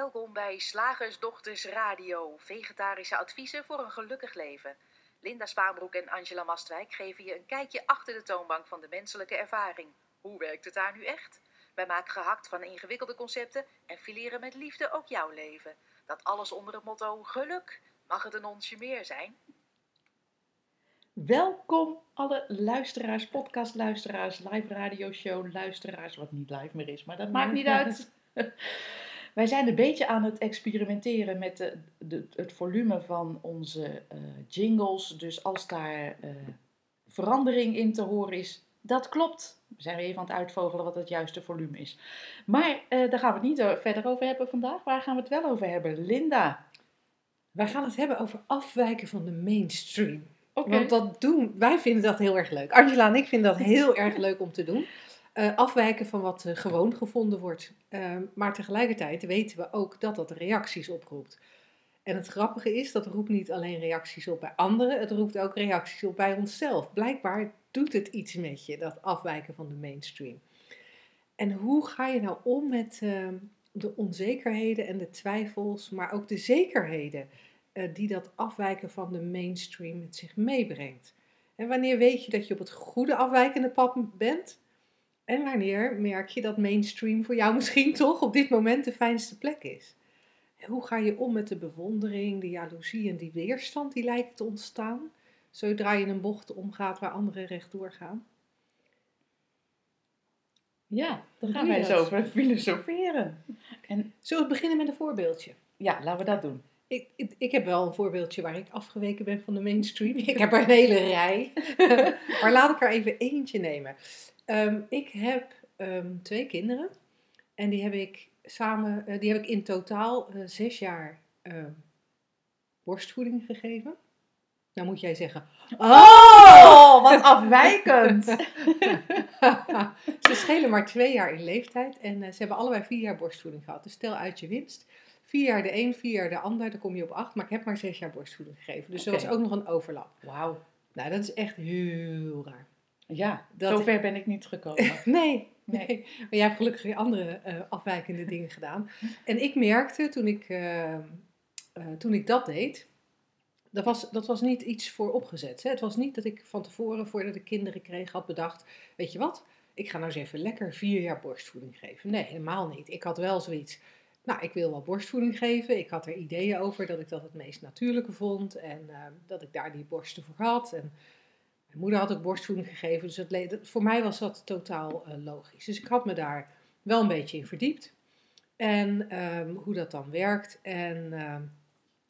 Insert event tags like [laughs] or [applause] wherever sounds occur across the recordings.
Welkom bij Slagersdochters Radio, vegetarische adviezen voor een gelukkig leven. Linda Spaanbroek en Angela Mastwijk geven je een kijkje achter de toonbank van de menselijke ervaring. Hoe werkt het daar nu echt? Wij maken gehakt van ingewikkelde concepten en fileren met liefde ook jouw leven. Dat alles onder het motto geluk. Mag het een onsje meer zijn? Welkom alle luisteraars, podcastluisteraars, live radioshow luisteraars, wat niet live meer is, maar dat maakt niet uit. Wij zijn een beetje aan het experimenteren met de, de, het volume van onze eh, jingles. Dus als daar eh, verandering in te horen is, dat klopt. We zijn even aan het uitvogelen wat het juiste volume is. Maar uh, daar gaan we het niet verder over hebben vandaag. Waar gaan we het wel over hebben? Linda. Wij gaan het hebben over afwijken van de mainstream. Want dat doen, wij vinden dat heel erg leuk. Angela en ik vinden dat [laughs] heel erg leuk om te doen. Uh, afwijken van wat uh, gewoon gevonden wordt. Uh, maar tegelijkertijd weten we ook dat dat reacties oproept. En het grappige is, dat roept niet alleen reacties op bij anderen, het roept ook reacties op bij onszelf. Blijkbaar doet het iets met je, dat afwijken van de mainstream. En hoe ga je nou om met ehm, de onzekerheden en de twijfels, maar ook de zekerheden eh, die dat afwijken van de mainstream met zich meebrengt? En wanneer weet je dat je op het goede afwijkende pad bent? En wanneer merk je dat mainstream voor jou [laughs] misschien toch op dit moment de fijnste plek is? Hoe ga je om met de bewondering, de jaloezie en die weerstand die lijkt te ontstaan, zodra je een bocht omgaat waar anderen rechtdoor gaan? Ja, dan gaan wij eens over [laughs] filosoferen. En, Zullen we beginnen met een voorbeeldje? Ja, laten we dat doen. Ik, ik, ik, heb wel een voorbeeldje waar ik afgeweken ben van de mainstream. [laughs] Ik heb er een hele rij. maar laat ik er even eentje nemen. Um, ik heb um, twee kinderen. En die heb ik samen, uh, die heb ik in totaal uh, zes jaar uh, borstvoeding gegeven. Nou moet jij zeggen. Oh, wat afwijkend! [laughs] [laughs] ze schelen maar twee jaar in leeftijd en ze hebben allebei vier jaar borstvoeding gehad. Dus stel uit je winst. Vier jaar de een, vier jaar de ander, dan kom je op acht. Maar ik heb maar zes jaar borstvoeding gegeven. Dus okay. er was ook nog een overlap. Wauw. Nou, dat is echt heel raar. Ja, dat zover ben ik niet gekomen. [laughs] nee, nee, Maar jij hebt gelukkig weer andere uh, afwijkende dingen gedaan. En ik merkte toen ik, uh, uh, toen ik dat deed, dat was, dat was niet iets voor opgezet. Hè? Het was niet dat ik van tevoren, voordat ik kinderen kreeg, had bedacht: Weet je wat, ik ga nou eens even lekker vier jaar borstvoeding geven. Nee, helemaal niet. Ik had wel zoiets. Nou, ik wil wel borstvoeding geven. Ik had er ideeën over dat ik dat het meest natuurlijke vond en dat ik daar die borsten voor had. En mijn moeder had ook borstvoeding gegeven, dus voor mij was dat totaal uh, logisch. Dus ik had me daar wel een beetje in verdiept. En um, hoe dat dan werkt. En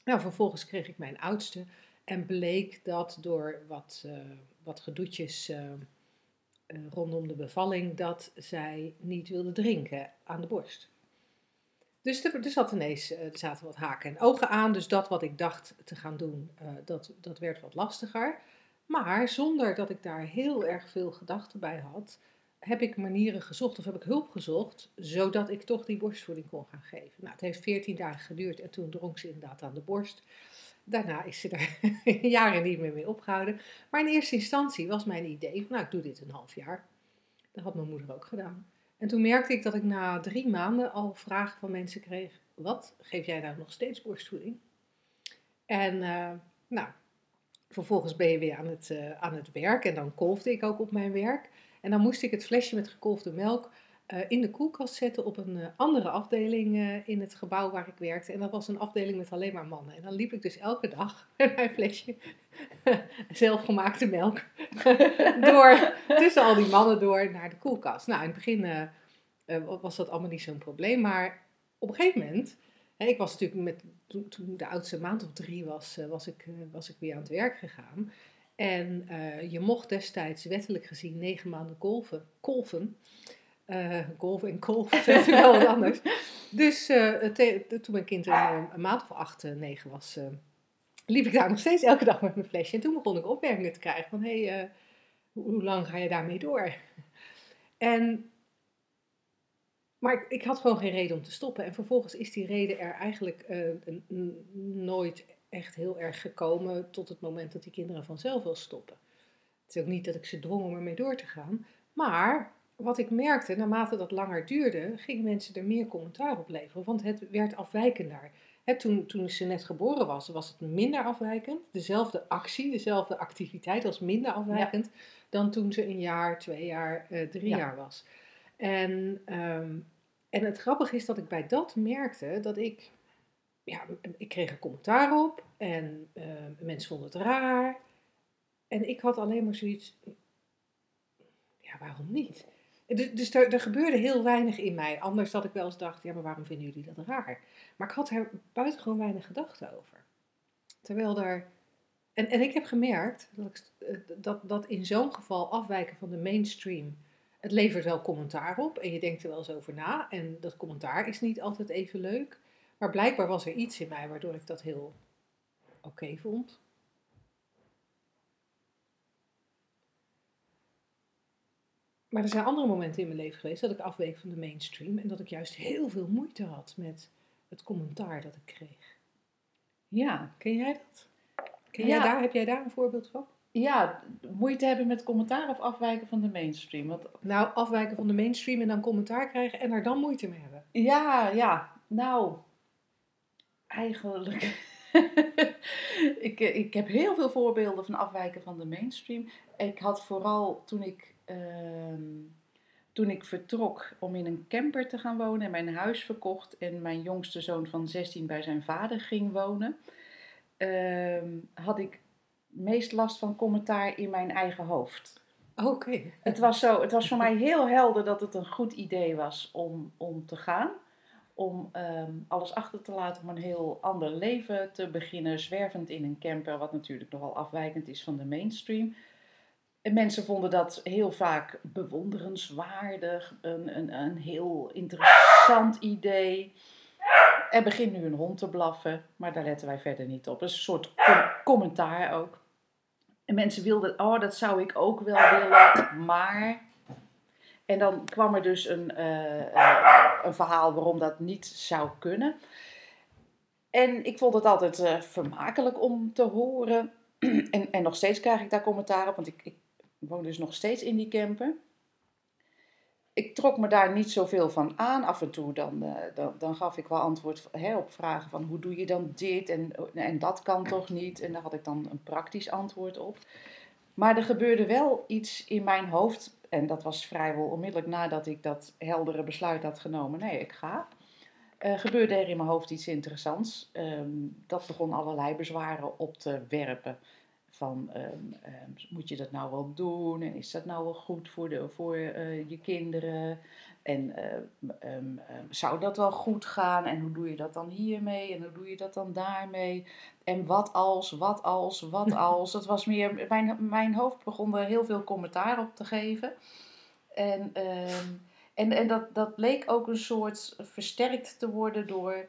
nou, vervolgens kreeg ik mijn oudste. En bleek dat door wat, uh, wat gedoetjes ehm, rondom de bevalling, dat zij niet wilde drinken aan de borst. Dus er, er, zat ineens, er zaten wat haken en ogen aan. Dus dat wat ik dacht te gaan doen, dat, dat werd wat lastiger. Maar zonder dat ik daar heel erg veel gedachten bij had, heb ik manieren gezocht of heb ik hulp gezocht, zodat ik toch die borstvoeding kon gaan geven. Nou, het heeft 14 dagen geduurd en toen dronk ze inderdaad aan de borst. Daarna is ze [laughs] er jaren niet meer mee opgehouden. Maar in eerste instantie was mijn idee, nou ik doe dit een half jaar. Dat had mijn moeder ook gedaan. En toen merkte ik dat ik na drie maanden al vragen van mensen kreeg, wat, geef jij nou nog steeds borstvoeding? En uh, nou, vervolgens ben je weer aan het, uh, aan het werk en dan kolfde ik ook op mijn werk. En dan moest ik het flesje met gekolfde melk uh, in de koelkast zetten op een uh, andere afdeling in het gebouw waar ik werkte. En dat was een afdeling met alleen maar mannen. En dan liep ik dus elke dag [laughs] met mijn flesje [laughs] zelfgemaakte melk [laughs] door, tussen al die mannen door naar de koelkast. Nou, in het begin was dat allemaal niet zo'n probleem, maar op een gegeven moment ik was natuurlijk met, toen, de oudste maand of drie was, eh, was, ik, eh, was ik weer aan het werk gegaan. En uh, je mocht destijds wettelijk gezien negen maanden golven. kolven. Uh, golven en kolven, [laughs] is wel wat anders. Dus toen mijn kind een, een, maand of acht, negen was, liep ik daar nog steeds elke dag met mijn flesje. En toen begon ik opmerkingen te krijgen van, hé, hey, hoe, hoe lang ga je daarmee door? [laughs] En maar ik, ik, had gewoon geen reden om te stoppen. En vervolgens is die reden er eigenlijk uh, nooit echt heel erg gekomen tot het moment dat die kinderen vanzelf wil stoppen. Het is ook niet dat ik ze dwong om ermee door te gaan. Maar wat ik merkte, naarmate dat langer duurde, gingen mensen er meer commentaar op leveren. Want het werd afwijkender. Toen, toen ze net geboren was, was het minder afwijkend. Dezelfde actie, dezelfde activiteit was minder afwijkend dan toen ze een jaar, twee jaar, eh, drie Ja. jaar was. En, ehm, en het grappige is dat ik bij dat merkte dat ik, ja, ik kreeg er commentaar op en eh, mensen vonden het raar. En ik had alleen maar zoiets, ja, waarom niet? Dus, dus er, gebeurde heel weinig in mij. Anders dat ik wel eens dacht, ja, maar waarom vinden jullie dat raar? Maar ik had er buitengewoon weinig gedachten over. Terwijl er... En, en ik heb gemerkt dat, eh, dat, dat in zo'n geval afwijken van de mainstream... Het levert wel commentaar op en je denkt er wel eens over na. En dat commentaar is niet altijd even leuk. Maar blijkbaar was er iets in mij waardoor ik dat heel oké vond. Maar er zijn andere momenten in mijn leven geweest dat ik afweek van de mainstream en dat ik juist heel veel moeite had met het commentaar dat ik kreeg. Ja, Ken jij dat? Ken Ja. jij daar, heb jij daar een voorbeeld van? Ja, moeite hebben met commentaar of afwijken van de mainstream. Want Nou, afwijken van de mainstream en dan commentaar krijgen en er dan moeite mee hebben. Ja, ja. Nou, eigenlijk. [laughs] ik, eh, ik heb heel veel voorbeelden van afwijken van de mainstream. Ik had vooral toen ik, ehm, toen ik vertrok om in een camper te gaan wonen en mijn huis verkocht en mijn jongste zoon van 16 bij zijn vader ging wonen, ehm, had ik meest last van commentaar in mijn eigen hoofd. Oké. Het was, zo, het was voor mij heel helder dat het een goed idee was om, om te gaan. Om ehm, alles achter te laten, om een heel ander leven te beginnen. Zwervend in een camper, wat natuurlijk nogal afwijkend is van de mainstream. En mensen vonden dat heel vaak bewonderenswaardig. Een, een, een heel interessant idee. Er begint nu een hond te blaffen, maar daar letten wij verder niet op. Is een soort com- commentaar ook. En mensen wilden, oh, dat zou ik ook wel willen, maar. En dan kwam er dus een, eh, eh, een verhaal waarom dat niet zou kunnen. En ik vond het altijd eh, vermakelijk om te horen. [clears throat] en, en nog steeds krijg ik daar commentaar op, want ik, ik woon dus nog steeds in die camper. Ik trok me daar niet zoveel van aan. Af en toe dan, eh, dan, dan gaf ik wel antwoord hè, op vragen van hoe doe je dan dit en, en dat kan toch niet. En daar had ik dan een praktisch antwoord op. Maar er gebeurde wel iets in mijn hoofd. En dat was vrijwel onmiddellijk nadat ik dat heldere besluit had genomen. Nee, ik ga. Eh, gebeurde er in mijn hoofd iets interessants. Ehm, dat begon allerlei bezwaren op te werpen. Van, ehm, ehm, moet je dat nou wel doen? En is dat nou wel goed voor, de, voor eh, je kinderen? En ehm, zou dat wel goed gaan? En hoe doe je dat dan hiermee? En hoe doe je dat dan daarmee? En wat als, wat als, wat [laughs] als? Dat was meer, mijn, mijn hoofd begon er heel veel commentaar op te geven. En, en, en dat, dat bleek ook een soort versterkt te worden door,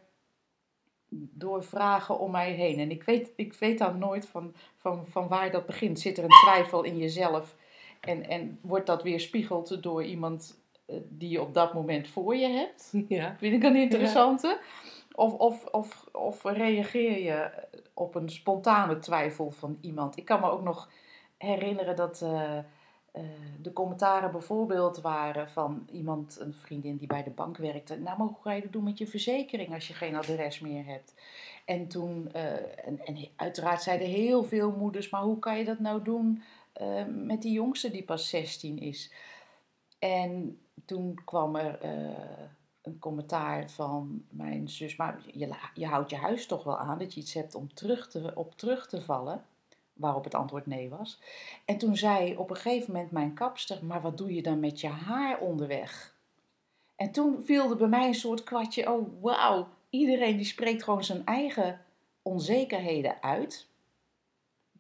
door vragen om mij heen. En ik weet, ik weet dan nooit van, van, van waar dat begint. Zit er een twijfel in jezelf? En, en wordt dat weerspiegeld door iemand eh, die je op dat moment voor je hebt? [laughs] Ja. Vind ik een interessante. Of, of, of, of reageer je op een spontane twijfel van iemand? Ik kan me ook nog herinneren dat eh, eh, de commentaren bijvoorbeeld waren van iemand, een vriendin die bij de bank werkte. Nou, maar hoe ga je dat doen met je verzekering als je geen adres meer hebt? En toen, eh, en, uiteraard zeiden heel veel moeders, maar hoe kan je dat nou doen eh, met die jongste die pas 16 is? En toen kwam er een commentaar van mijn zus, maar je, je houdt je huis toch wel aan dat je iets hebt om terug te, op terug te vallen? Waarop het antwoord nee was. En toen zei op een gegeven moment mijn kapster, maar wat doe je dan met je haar onderweg? En toen viel er bij mij een soort kwartje, oh wauw, iedereen die spreekt gewoon zijn eigen onzekerheden uit.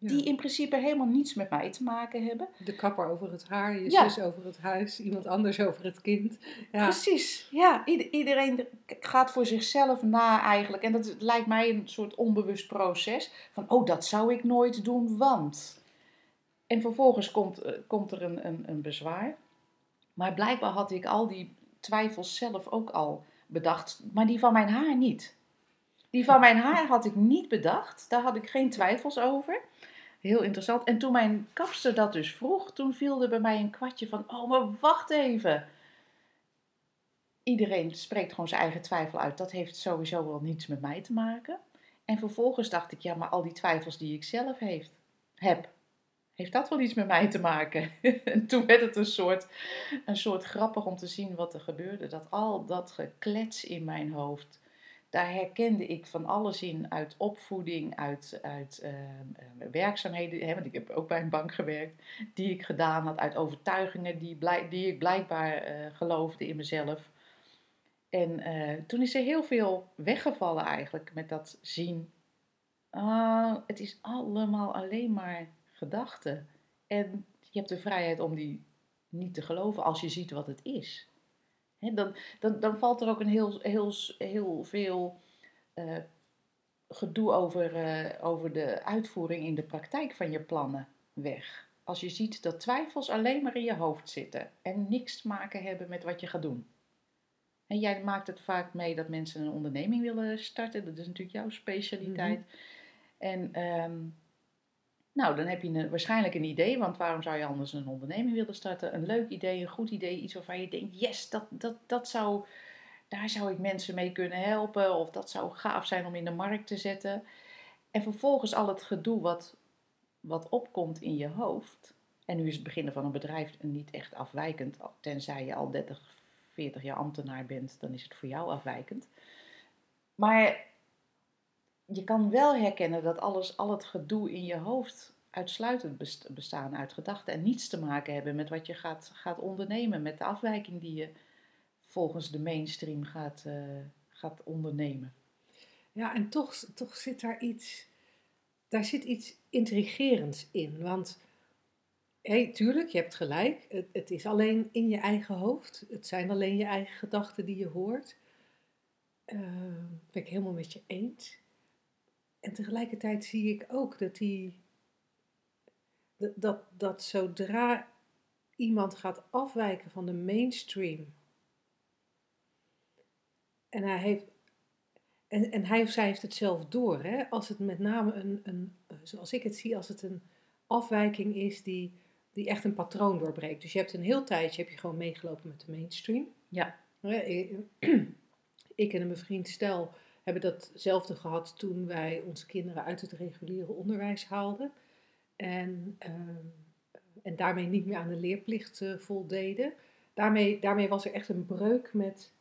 Die in principe helemaal niets met mij te maken hebben. De kapper over het haar, je zus over het huis, iemand anders over het kind. Ja. Precies, ja. Ieder- iedereen gaat voor zichzelf na eigenlijk. En dat lijkt mij een soort onbewust proces. Van, oh, dat zou ik nooit doen, want... En vervolgens komt, eh, komt er een, een, een bezwaar. Maar blijkbaar had ik al die twijfels zelf ook al bedacht. Maar die van mijn haar niet. Die van mijn haar had ik niet bedacht. Daar had ik geen twijfels over. Heel interessant. En toen mijn kapster dat dus vroeg, toen viel er bij mij een kwartje van, oh, maar wacht even. Iedereen spreekt gewoon zijn eigen twijfel uit. Dat heeft sowieso wel niets met mij te maken. En vervolgens dacht ik, ja, maar al die twijfels die ik zelf heeft, heb, heeft dat wel iets met mij te maken? [laughs] en toen werd het een soort, een soort grappig om te zien wat er gebeurde. Dat al dat geklets in mijn hoofd, daar herkende ik van alles in uit opvoeding, uit, uit uh, werkzaamheden, hè, want ik heb ook bij een bank gewerkt, die ik gedaan had, uit overtuigingen die, die ik blijkbaar uh, geloofde in mezelf. En uh, toen is er heel veel weggevallen eigenlijk met dat zien. Uh, het is allemaal alleen maar gedachten. En je hebt de vrijheid om die niet te geloven als je ziet wat het is. He, dan, dan, dan valt er ook een heel, heel, heel veel uh, gedoe over, uh, over de uitvoering in de praktijk van je plannen weg. Als je ziet dat twijfels alleen maar in je hoofd zitten en niks te maken hebben met wat je gaat doen. En jij maakt het vaak mee dat mensen een onderneming willen starten. Dat is natuurlijk jouw specialiteit. Mm -hmm. En um, nou, dan heb je een, waarschijnlijk een idee, want waarom zou je anders een onderneming willen starten? Een leuk idee, een goed idee, iets waarvan je denkt, yes, dat, dat, dat zou, daar zou ik mensen mee kunnen helpen. Of dat zou gaaf zijn om in de markt te zetten. En vervolgens al het gedoe wat, wat opkomt in je hoofd. En nu is het beginnen van een bedrijf niet echt afwijkend, tenzij je al 30, 40 jaar ambtenaar bent, dan is het voor jou afwijkend. Maar je kan wel herkennen dat alles, al het gedoe in je hoofd uitsluitend bestaan uit gedachten en niets te maken hebben met wat je gaat, gaat ondernemen, met de afwijking die je volgens de mainstream gaat, uh, gaat ondernemen. Ja, en toch, toch zit daar iets, daar zit iets intrigerends in. Want, hey, tuurlijk, je hebt gelijk, het, het is alleen in je eigen hoofd. Het zijn alleen je eigen gedachten die je hoort. Uh, ben ik helemaal met je eens. En tegelijkertijd zie ik ook dat die. Dat, dat, zodra iemand gaat afwijken van de mainstream. En hij heeft. En, en hij of zij heeft het zelf door. Hè? Als het met name een, een. Zoals ik het zie, als het een afwijking is die, die echt een patroon doorbreekt. Dus je hebt een heel tijdje heb je gewoon meegelopen met de mainstream. Ja. [clears throat] Ik en een bevriend stel hebben datzelfde gehad toen wij onze kinderen uit het reguliere onderwijs haalden. En, uh, en daarmee niet meer aan de leerplicht uh, voldeden. Daarmee, daarmee was er echt een breuk met,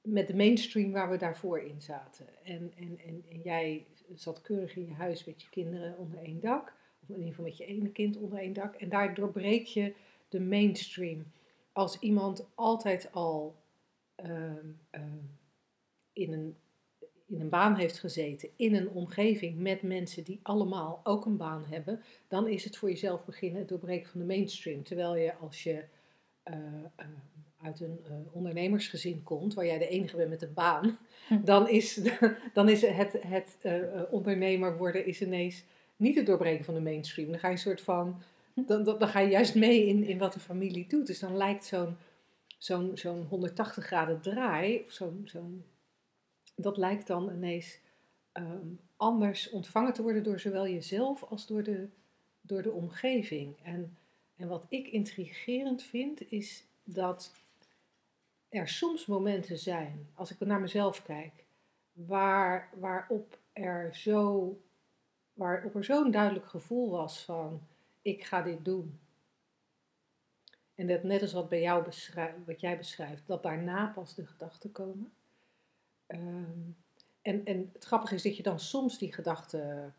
met de mainstream waar we daarvoor in zaten. En, en, en, en jij zat keurig in je huis met je kinderen onder één dak. Of in ieder geval met je ene kind onder één dak. En daardoor breek je de mainstream. Als iemand altijd al uh, in een in een baan heeft gezeten, in een omgeving met mensen die allemaal ook een baan hebben, dan is het voor jezelf beginnen het doorbreken van de mainstream. Terwijl je als je uh, uh, uit een uh, ondernemersgezin komt, waar jij de enige bent met een baan, hm. dan is, dan is het, het ondernemer worden is ineens niet het doorbreken van de mainstream. Dan ga je een soort van, hm. dan, dan, dan ga je juist mee in, in wat de familie doet. Dus dan lijkt zo'n zo'n zo'n 180 graden draai, of zo'n zo'n dat lijkt dan ineens um, anders ontvangen te worden door zowel jezelf als door de, door de omgeving. En, en wat ik intrigerend vind, is dat er soms momenten zijn, als ik naar mezelf kijk, waar, waarop er zo, waarop er zo'n duidelijk gevoel was van ik ga dit doen. En dat net als wat bij jou beschrijft, wat jij beschrijft, dat daarna pas de gedachten komen. Um, en, en het grappige is dat je dan soms die gedachten,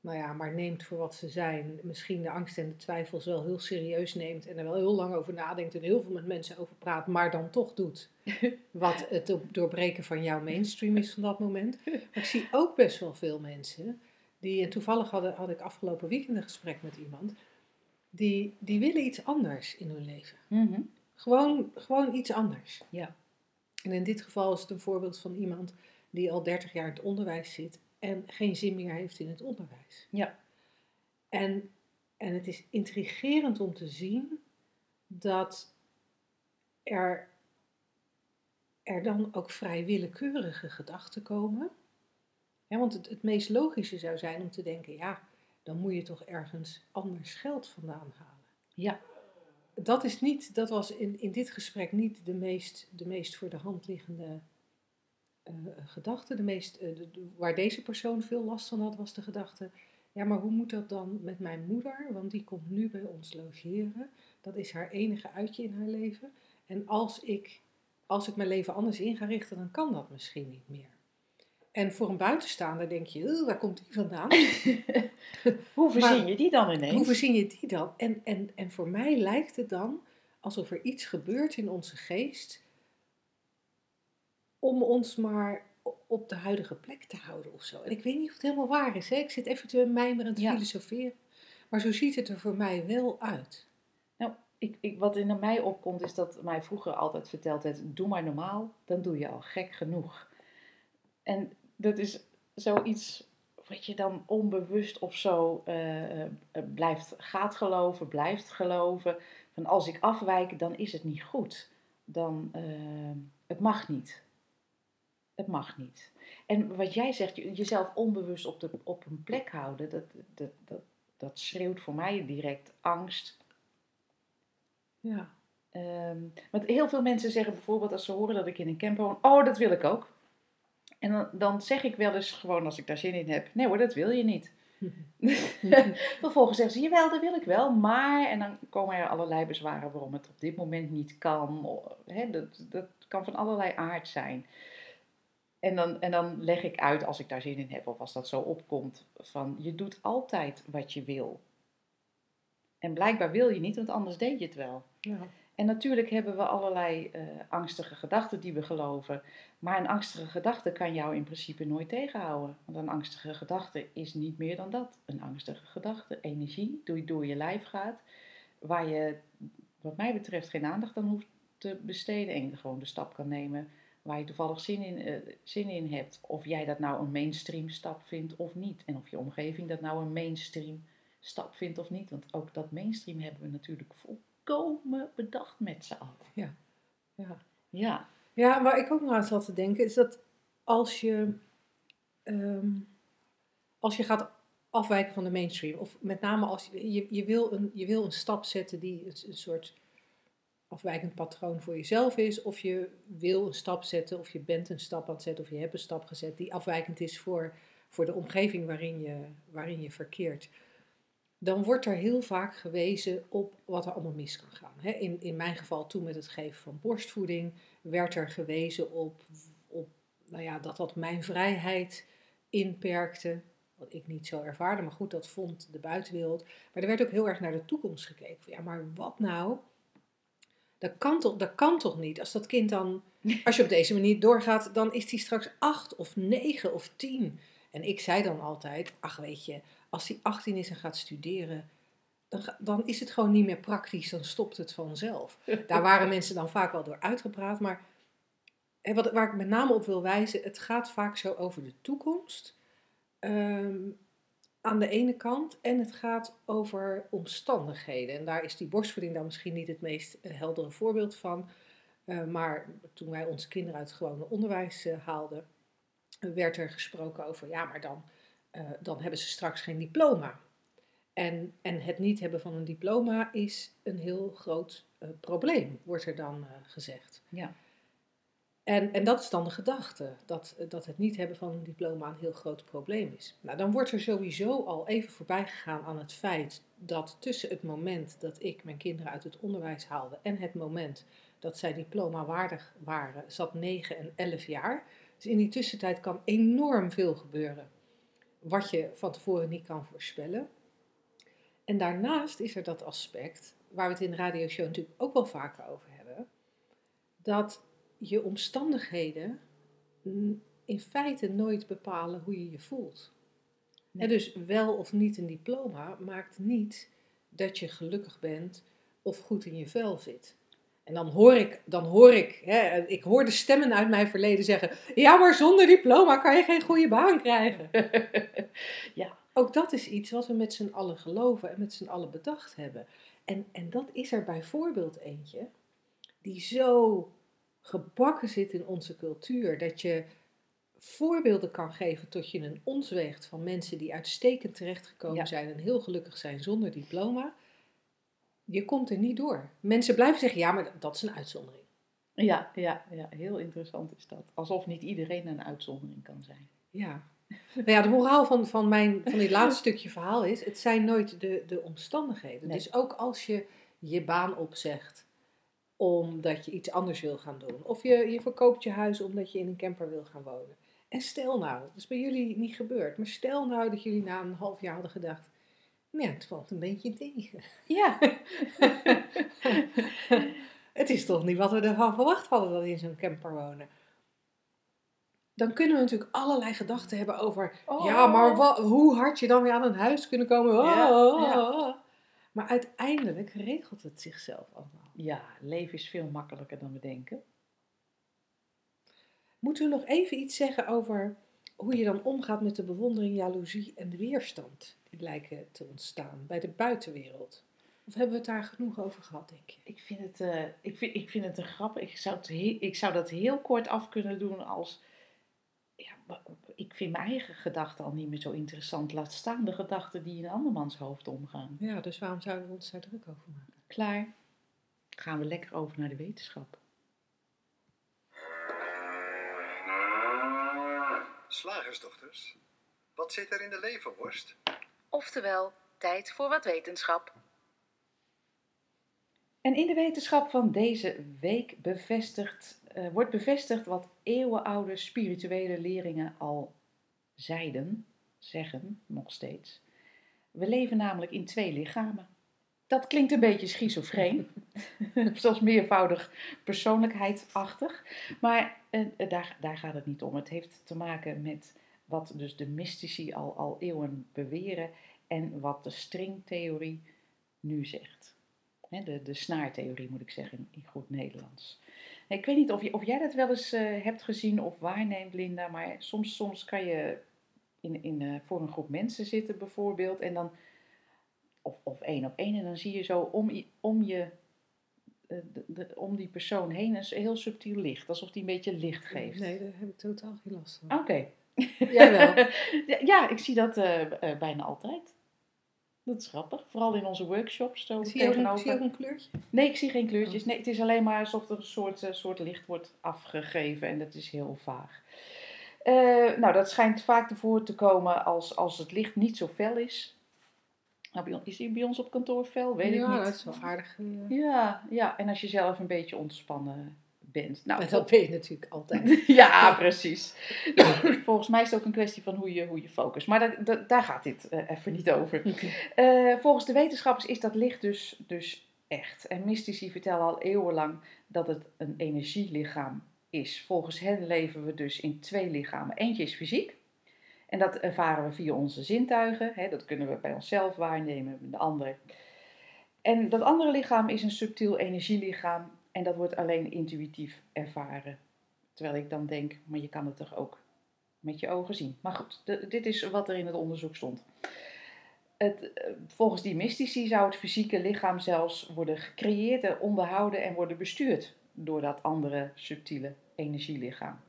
nou ja, maar neemt voor wat ze zijn. Misschien de angst en de twijfels wel heel serieus neemt en er wel heel lang over nadenkt en heel veel met mensen over praat, maar dan toch doet [laughs] wat het doorbreken van jouw mainstream is van dat moment. [laughs] Maar ik zie ook best wel veel mensen die, en toevallig had, had ik afgelopen weekend een gesprek met iemand, die, die willen iets anders in hun leven. Mm -hmm. gewoon, gewoon iets anders. Ja. En in dit geval is het een voorbeeld van iemand die al 30 jaar in het onderwijs zit en geen zin meer heeft in het onderwijs. Ja. En, en het is intrigerend om te zien dat er, er dan ook vrij willekeurige gedachten komen. Ja, want het, het meest logische zou zijn om te denken, ja, dan moet je toch ergens anders geld vandaan halen. Ja. Dat, is niet, dat was in, in dit gesprek niet de meest, de meest voor de hand liggende eh, gedachte. De meest, eh, waar deze persoon veel last van had, was de gedachte: ja, maar hoe moet dat dan met mijn moeder? Want die komt nu bij ons logeren. Dat is haar enige uitje in haar leven. En als ik, als ik mijn leven anders in ga richten, dan kan dat misschien niet meer. En voor een buitenstaander denk je, "Oeh, waar komt die vandaan? [laughs] Hoe verzin Maar- je die dan ineens? Hoe verzin je die dan? En, en, en voor mij lijkt het dan alsof er iets gebeurt in onze geest om ons maar op de huidige plek te houden of zo. En ik weet niet of het helemaal waar is. Hè? Ik zit even te mijmeren te Ja. filosoferen. Maar zo ziet het er voor mij wel uit. Nou, ik, ik, wat in mij opkomt is dat mij vroeger altijd verteld werd, doe maar normaal, dan doe je al gek genoeg. En dat is zoiets wat je dan onbewust of zo eh, eh, blijft, gaat geloven, blijft geloven. Van als ik afwijk, dan is het niet goed. Dan, eh, het mag niet. Het mag niet. En wat jij zegt, je- jezelf onbewust op, de, op een plek houden, dat, dat, dat, dat schreeuwt voor mij direct angst, Ja. Ehm, want heel veel mensen zeggen bijvoorbeeld als ze horen dat ik in een camp woon, oh dat wil ik ook. En dan, dan zeg ik wel eens gewoon als ik daar zin in heb, nee hoor, dat wil je niet. [laughs] Vervolgens zeggen ze, jawel, dat wil ik wel, maar... En dan komen er allerlei bezwaren waarom het op dit moment niet kan. Dat, dat kan van allerlei aard zijn. En dan, en dan leg ik uit als ik daar zin in heb, of als dat zo opkomt, van je doet altijd wat je wil. En blijkbaar wil je niet, want anders deed je het wel. ja. En natuurlijk hebben we allerlei eh, angstige gedachten die we geloven. Maar een angstige gedachte kan jou in principe nooit tegenhouden. Want een angstige gedachte is niet meer dan dat. Een angstige gedachte, energie, die door je lijf gaat. Waar je, wat mij betreft, geen aandacht aan hoeft te besteden. En gewoon de stap kan nemen waar je toevallig zin in, eh, zin in hebt. Of jij dat nou een mainstream stap vindt of niet. En of je omgeving dat nou een mainstream stap vindt of niet. Want ook dat mainstream hebben we natuurlijk volkomen bedacht met z'n allen. Ja. Ja, Ja, waar ik ook nog aan zat te denken, is dat als je, ehm, als je gaat afwijken van de mainstream, of met name als je, je, je, wil, een, je wil een stap zetten die een, een soort afwijkend patroon voor jezelf is, of je wil een stap zetten, of je bent een stap aan het zetten, of je hebt een stap gezet die afwijkend is voor, voor de omgeving waarin je, waarin je verkeert. Dan wordt er heel vaak gewezen op wat er allemaal mis kan gaan. In, in mijn geval toen met het geven van borstvoeding werd er gewezen op, op nou ja, dat dat mijn vrijheid inperkte. Wat ik niet zo ervaarde, maar goed, dat vond de buitenwereld. Maar er werd ook heel erg naar de toekomst gekeken. Ja, maar wat nou? Dat kan, toch, dat kan toch niet? Als dat kind dan, [laughs] als je op deze manier doorgaat, dan is hij straks acht of negen of tien. En ik zei dan altijd, ach weet je, als hij 18 is en gaat studeren, dan, dan is het gewoon niet meer praktisch, dan stopt het vanzelf. [laughs] Daar waren mensen dan vaak wel door uitgepraat, maar wat, waar ik met name op wil wijzen, het gaat vaak zo over de toekomst. ehm, aan de ene kant. En het gaat over omstandigheden. En daar is die borstvoeding dan misschien niet het meest eh, heldere voorbeeld van. Eh, maar toen wij onze kinderen uit het gewone onderwijs eh, haalden, werd er gesproken over, ja, maar dan, eh, dan hebben ze straks geen diploma. En, en het niet hebben van een diploma is een heel groot eh, probleem, wordt er dan eh, gezegd. ja. En, en dat is dan de gedachte, dat, dat het niet hebben van een diploma een heel groot probleem is. Nou, dan wordt er sowieso al even voorbij gegaan aan het feit dat tussen het moment dat ik mijn kinderen uit het onderwijs haalde en het moment dat zij diploma waardig waren, zat 9 en 11 jaar. Dus in die tussentijd kan enorm veel gebeuren, wat je van tevoren niet kan voorspellen. En daarnaast is er dat aspect, waar we het in de radioshow natuurlijk ook wel vaker over hebben, dat je omstandigheden in feite nooit bepalen hoe je je voelt. Nee. Dus wel of niet een diploma maakt niet dat je gelukkig bent of goed in je vel zit. En dan hoor ik, dan hoor ik, hè, ik hoor de stemmen uit mijn verleden zeggen: ja, maar zonder diploma kan je geen goede baan krijgen. [laughs] ja, Ook dat is iets wat we met z'n allen geloven en met z'n allen bedacht hebben. En, en dat is er bijvoorbeeld eentje die zo gebakken zit in onze cultuur dat je voorbeelden kan geven tot je een ons weegt van mensen die uitstekend terechtgekomen Ja. zijn en heel gelukkig zijn zonder diploma, je komt er niet door. Mensen blijven zeggen, ja, maar dat is een uitzondering. Ja, ja, ja, heel interessant is dat. Alsof niet iedereen een uitzondering kan zijn. Ja. Nou ja, de moraal van, van, mijn, van dit laatste [laughs] stukje verhaal is, het zijn nooit de, de omstandigheden. Nee. Dus ook als je je baan opzegt omdat je iets anders wil gaan doen. Of je, je verkoopt je huis omdat je in een camper wil gaan wonen. En stel nou, dat is bij jullie niet gebeurd, maar stel nou dat jullie na een half jaar hadden gedacht, ja, het valt een beetje tegen. Ja, [laughs] Het is toch niet wat we ervan verwacht hadden dat in zo'n camper wonen. Dan kunnen we natuurlijk allerlei gedachten hebben over, Oh. ja, maar hoe hard je dan weer aan een huis kunnen komen. Oh, Ja, oh, ja. oh. Maar uiteindelijk regelt het zichzelf allemaal. ja, leven is veel makkelijker dan we denken. Moeten we nog even iets zeggen over hoe je dan omgaat met de bewondering, jaloezie en de weerstand lijken te ontstaan bij de buitenwereld? Of hebben we het daar genoeg over gehad, denk je? Ik vind het, eh, ik vind, ik vind het een grap. Ik zou, het he- ik zou dat heel kort af kunnen doen als... Ja, ik vind mijn eigen gedachten al niet meer zo interessant. Laat staan de gedachten die in andermans hoofd omgaan. Ja, dus waarom zouden we ons daar druk over maken? Klaar. Gaan we lekker over naar de wetenschap. Slagersdochters, wat zit er in de leverworst? Oftewel, tijd voor wat wetenschap. En in de wetenschap van deze week bevestigt, eh, wordt bevestigd wat eeuwenoude spirituele leringen al zeiden, zeggen nog steeds. We leven namelijk in twee lichamen. Dat klinkt een beetje schizofreen, [laughs] zelfs meervoudig persoonlijkheidsachtig. Maar eh, eh, daar, daar gaat het niet om. Het heeft te maken met wat dus de mystici al, al eeuwen beweren en wat de stringtheorie nu zegt. De, de snaartheorie moet ik zeggen in, goed Nederlands. Ik weet niet of, je, of jij dat wel eens eh, hebt gezien of waarneemt, Linda, maar soms, soms kan je in, in, eh, voor een groep mensen zitten bijvoorbeeld en dan, of, of één op één, en dan zie je zo om, om je, eh, de, de- om die persoon heen een heel subtiel licht, alsof die een beetje licht geeft. Nee, daar heb ik totaal geen last van. Oké. Wel? [laughs] ja, ja, ik zie dat eh, eh, bijna altijd. Dat is grappig. Vooral in onze workshops. Zo Zie je, ook een, tegenover. zie je ook een kleurtje? Nee, ik zie geen kleurtjes. Nee, het is alleen maar alsof er een soort, eh, soort licht wordt afgegeven en dat is heel vaag. Nou, dat schijnt vaak ervoor te komen als, als het licht niet zo fel is. Nou, is die bij ons op kantoor fel? Weet ja, ik niet. dat is wel aardig. Ja, ja, en als je zelf een beetje ontspannen bent. Nou, en dat ben je natuurlijk altijd. [laughs] ja, precies. [coughs] Volgens mij is het ook een kwestie van hoe je, hoe je focust. Maar daar- daar- daar gaat dit eh, even niet over. [laughs] Eh, volgens de wetenschappers is dat licht dus, dus echt. En mystici vertellen al eeuwenlang dat het een energielichaam is. Volgens hen leven we dus in twee lichamen. Eentje is fysiek. En dat ervaren we via onze zintuigen. Hè, dat kunnen we bij onszelf waarnemen, de ander. En dat andere lichaam is een subtiel energielichaam. En dat wordt alleen intuïtief ervaren. Terwijl ik dan denk, maar je kan het toch ook met je ogen zien. Maar goed, dit is wat er in het onderzoek stond. Het, eh, volgens die mystici zou het fysieke lichaam zelfs worden gecreëerd, en onderhouden en worden bestuurd door dat andere subtiele energielichaam.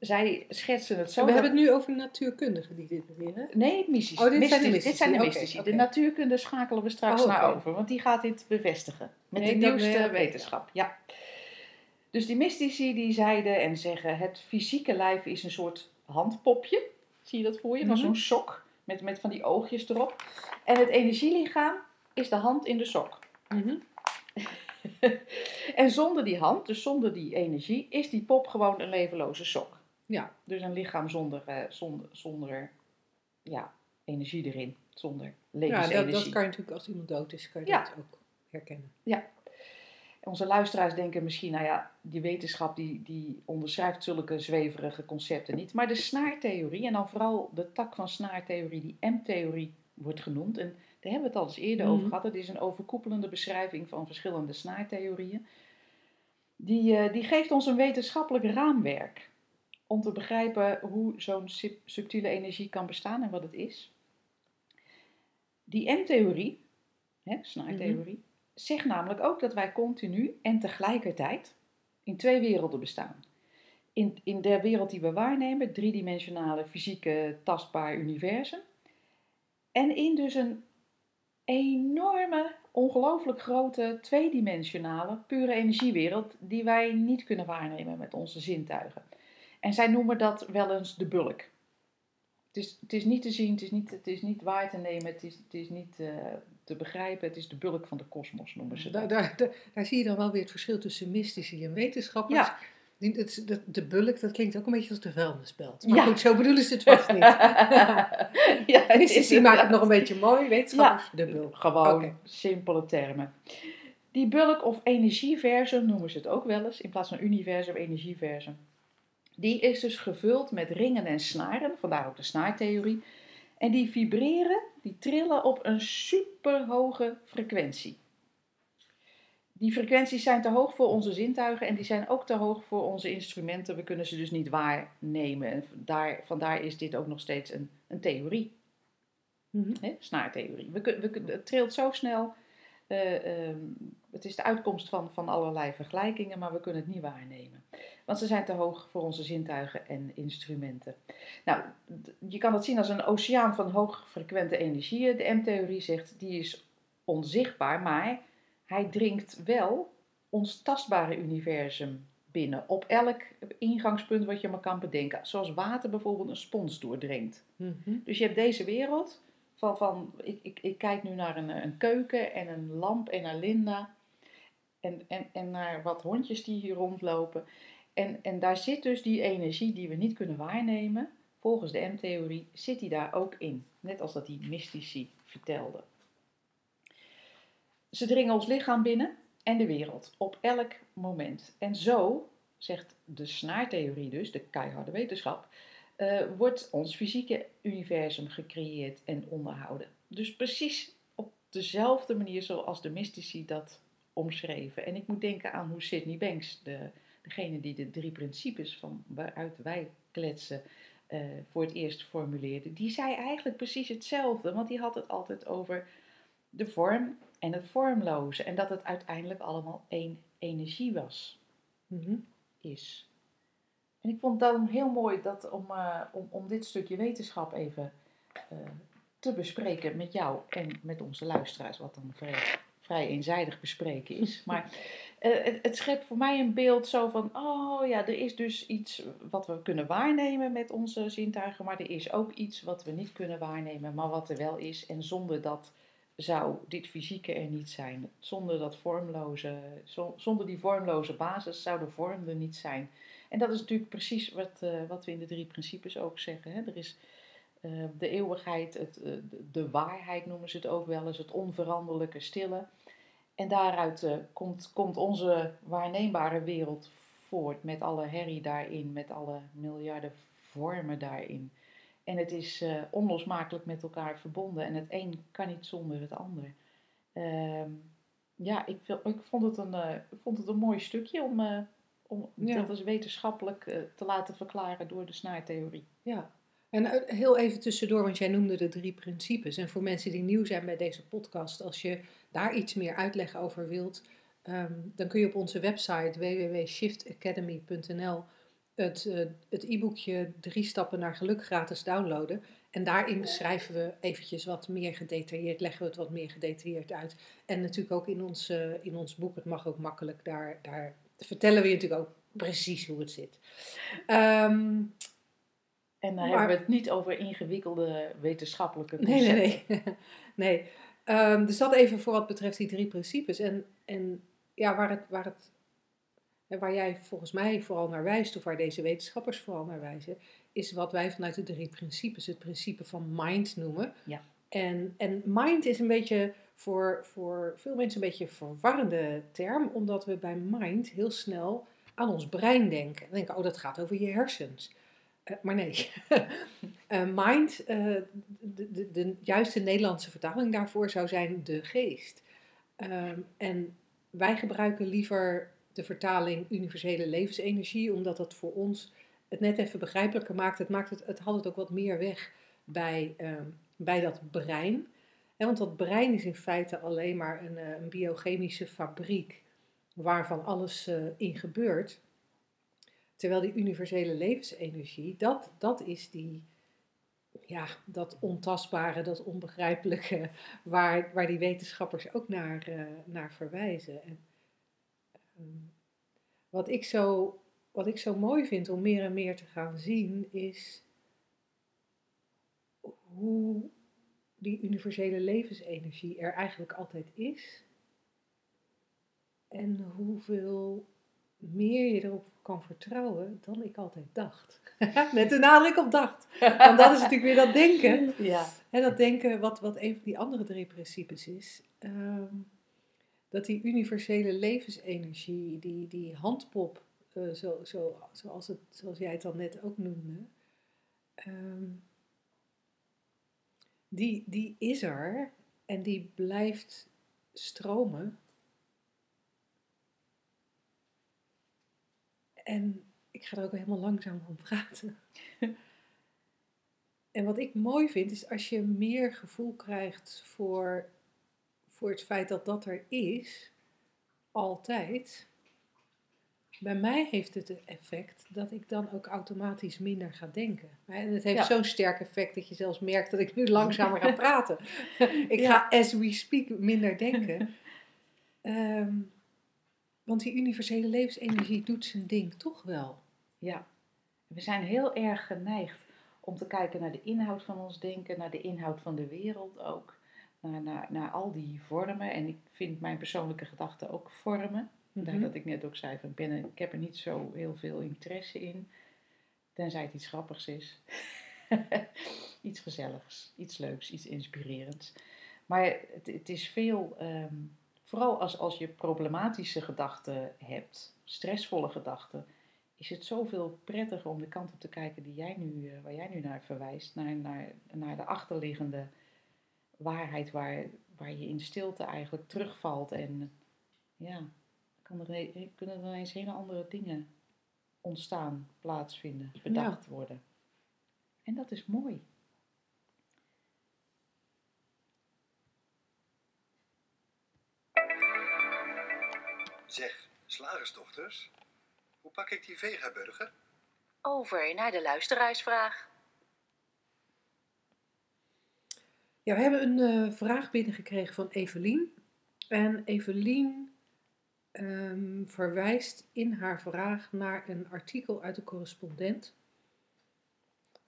Zij schetsen het zo. we dat- hebben het nu over natuurkundigen die dit beweren. Nee, mystici. Oh, dit zijn de Mystici. mystici, Dit zijn de mystici. De natuurkunde schakelen we straks Oh, naar over, want die gaat dit bevestigen. Met Nee, de nieuwste nee, wetenschap. Ja. Dus die mystici die zeiden en zeggen: het fysieke lijf is een soort handpopje. Zie je dat voor je? Van Mhm. zo'n sok met, met van die oogjes erop. En het energielichaam is de hand in de sok. Mhm. [laughs] En zonder die hand, dus zonder die energie, is die pop gewoon een levenloze sok. Ja. Dus een lichaam zonder, eh, zonder, zonder ja, energie erin. Zonder Ja, levensenergie. dat, dat kan je natuurlijk als iemand dood is, kan je Ja. dat ook herkennen. Onze luisteraars denken misschien, nou ja, die wetenschap die, die onderschrijft zulke zweverige concepten niet. Maar de snaartheorie, en dan vooral de tak van snaartheorie, die M-theorie wordt genoemd. En daar hebben we het al eens eerder over Mhm. gehad. Het is een overkoepelende beschrijving van verschillende snaartheorieën. Die, eh, die geeft ons een wetenschappelijk raamwerk om te begrijpen hoe zo'n sub- subtiele energie kan bestaan en wat het is. Die M-theorie, snaartheorie, zegt namelijk ook dat wij continu en tegelijkertijd in twee werelden bestaan. in, in de wereld die we waarnemen, driedimensionale, fysieke, tastbaar universum. En in dus een enorme, ongelooflijk grote, tweedimensionale, pure energiewereld die wij niet kunnen waarnemen met onze zintuigen. En zij noemen dat wel eens de bulk. Het is, het is niet te zien, het is niet, het is niet waar te nemen, het is, het is niet uh, te begrijpen. Het is de bulk van de kosmos, noemen ze Daar, dat. daar, daar, daar zie je dan wel weer het verschil tussen mystici en wetenschappers. Ja. De, de bulk, dat klinkt ook een beetje als de vuilnisbelt. Maar Ja. goed, zo bedoelen ze het vast niet. [laughs] [laughs] ja, Mystici maken het nog een beetje mooi, wetenschappers de bulk. Gewoon simpele termen. Die bulk of energieversum noemen ze het ook wel eens, in plaats van universum, energieversum. Die is dus gevuld met ringen en snaren, vandaar ook de snaartheorie. En die vibreren, die trillen op een superhoge frequentie. Die frequenties zijn te hoog voor onze zintuigen en die zijn ook te hoog voor onze instrumenten. We kunnen ze dus niet waarnemen. En daar, vandaar is dit ook nog steeds een, een theorie. Mhm. Snaartheorie. We, we, het trilt zo snel. eh, ehm, het is de uitkomst van, van allerlei vergelijkingen, maar we kunnen het niet waarnemen. Want ze zijn te hoog voor onze zintuigen en instrumenten. Nou, je kan het zien als een oceaan van hoogfrequente energieën. De M-theorie zegt, die is onzichtbaar, maar hij dringt wel ons tastbare universum binnen. Op elk ingangspunt wat je maar kan bedenken. Zoals water bijvoorbeeld een spons doordringt. Mhm. Dus je hebt deze wereld van, van ik, ik, ik kijk nu naar een, een keuken en een lamp en naar Linda en, en, en naar wat hondjes die hier rondlopen. En, en daar zit dus die energie die we niet kunnen waarnemen, volgens de M-theorie, zit die daar ook in. Net als dat die mystici vertelden. Ze dringen ons lichaam binnen en de wereld op elk moment. En zo, zegt de snaartheorie dus, de keiharde wetenschap, eh, wordt ons fysieke universum gecreëerd en onderhouden. Dus precies op dezelfde manier zoals de mystici dat omschreven. En ik moet denken aan hoe Sydney Banks, de, degene die de drie principes van waaruit wij kletsen eh, voor het eerst formuleerde, die zei eigenlijk precies hetzelfde, want die had het altijd over de vorm en het vormloze en dat het uiteindelijk allemaal één energie was Mhm. is. En ik vond het dan heel mooi dat om, eh, om, om dit stukje wetenschap even eh, te bespreken met jou en met onze luisteraars, wat dan vrij, vrij eenzijdig bespreken is. [laughs] Maar eh, het, het schept voor mij een beeld zo van, oh ja, er is dus iets wat we kunnen waarnemen met onze zintuigen, maar er is ook iets wat we niet kunnen waarnemen, maar wat er wel is. En zonder dat zou dit fysieke er niet zijn. Zonder, dat vormloze, zo- zonder die vormloze basis zou de vorm er niet zijn. En dat is natuurlijk precies wat, eh, wat we in de drie principes ook zeggen. Hè? Er is eh, de eeuwigheid, het, eh, de- waarheid noemen ze het ook wel eens, het onveranderlijke stille. En daaruit eh, komt, komt onze waarneembare wereld voort met alle herrie daarin, met alle miljarden vormen daarin. En het is onlosmakelijk met elkaar verbonden en het een kan niet zonder het ander. Ehm, ja, ik, ik, vond het een, ik vond het een mooi stukje om, om Ja. dat eens wetenschappelijk te laten verklaren door de snaartheorie. Ja, en eh, heel even tussendoor, want jij noemde de drie principes. En voor mensen die nieuw zijn bij deze podcast, als je daar iets meer uitleg over wilt, ehm, dan kun je op onze website www.shiftacademy.nl het, eh, het e-boekje Drie Stappen naar Geluk gratis downloaden. En daarin beschrijven we eventjes wat meer gedetailleerd, leggen we het wat meer gedetailleerd uit. En natuurlijk ook in ons, eh, in ons boek, het mag ook makkelijk, daar, daar vertellen we je natuurlijk ook precies hoe het zit. Ehm, En dan Maar- hebben we het niet over ingewikkelde wetenschappelijke Nee, concepten. nee, nee. [laughs] nee. Ehm, dus dat even voor wat betreft die drie principes. En, en ja, waar, het, waar, het, en waar jij volgens mij vooral naar wijst, of waar deze wetenschappers vooral naar wijzen, is wat wij vanuit de drie principes het principe van mind noemen. Ja. En, en mind is een beetje voor, voor veel mensen een beetje een verwarrende term, omdat we bij mind heel snel aan ons brein denken. En denken, oh, dat gaat over je hersens. Eh, maar nee, [laughs] Eh, mind, eh, de, de, de juiste Nederlandse vertaling daarvoor zou zijn de geest. Ehm, en wij gebruiken liever de vertaling universele levensenergie, omdat dat voor ons het net even begrijpelijker maakt. Het, maakt het, het haalt het ook wat meer weg bij, ehm, bij dat brein. Want dat brein is in feite alleen maar een, een biochemische fabriek waarvan alles in gebeurt. Terwijl die universele levensenergie, dat, dat is die, ja, dat ontastbare, dat onbegrijpelijke, [laughs] waar, waar die wetenschappers ook naar, eh, naar verwijzen. En, ehm, wat, ik zo, wat ik zo mooi vind om meer en meer te gaan zien, is hoe die universele levensenergie er eigenlijk altijd is. En hoeveel meer je erop kan vertrouwen dan ik altijd dacht. [laughs] Met de nadruk op dacht. Want dat is natuurlijk weer dat denken. [laughs] Ja. En dat denken, wat, wat een van die andere drie principes is. ehm, dat die universele levensenergie, die, die handpop, eh, zo, zo, zoals, het, zoals jij het dan net ook noemde. ehm, die, die is er en die blijft stromen. En ik ga er ook helemaal langzaam van praten. [laughs] en wat ik mooi vind, is als je meer gevoel krijgt voor, voor het feit dat dat er is, altijd. Bij mij heeft het het effect dat ik dan ook automatisch minder ga denken. En het heeft Ja. zo'n sterk effect dat je zelfs merkt dat ik nu langzamer ga [laughs] praten. ik Ja. ga as we speak minder denken. [laughs] Ehm, want die universele levensenergie doet zijn ding toch wel. Ja, we zijn heel erg geneigd om te kijken naar de inhoud van ons denken, naar de inhoud van de wereld ook, naar, naar, naar al die vormen. En ik vind mijn persoonlijke gedachten ook vormen. Vandaar Mhm. dat ik net ook zei, van, ik, ben ik heb er niet zo heel veel interesse in, tenzij het iets grappigs is. [laughs] iets gezelligs, iets leuks, iets inspirerends. Maar het, het is veel, ehm, vooral als, als je problematische gedachten hebt, stressvolle gedachten, is het zoveel prettiger om de kant op te kijken die jij nu, eh, waar jij nu naar verwijst, naar, naar, naar de achterliggende waarheid waar, waar je in stilte eigenlijk terugvalt. En ja, kan er, kunnen er ineens hele andere dingen ontstaan, plaatsvinden, bedacht worden. En dat is mooi. Zeg, slagersdochters, hoe pak ik die vegaburger? Over naar de luisteraarsvraag. Ja, we hebben een eh, vraag binnengekregen van Evelien. En Evelien ehm, verwijst in haar vraag naar een artikel uit de correspondent.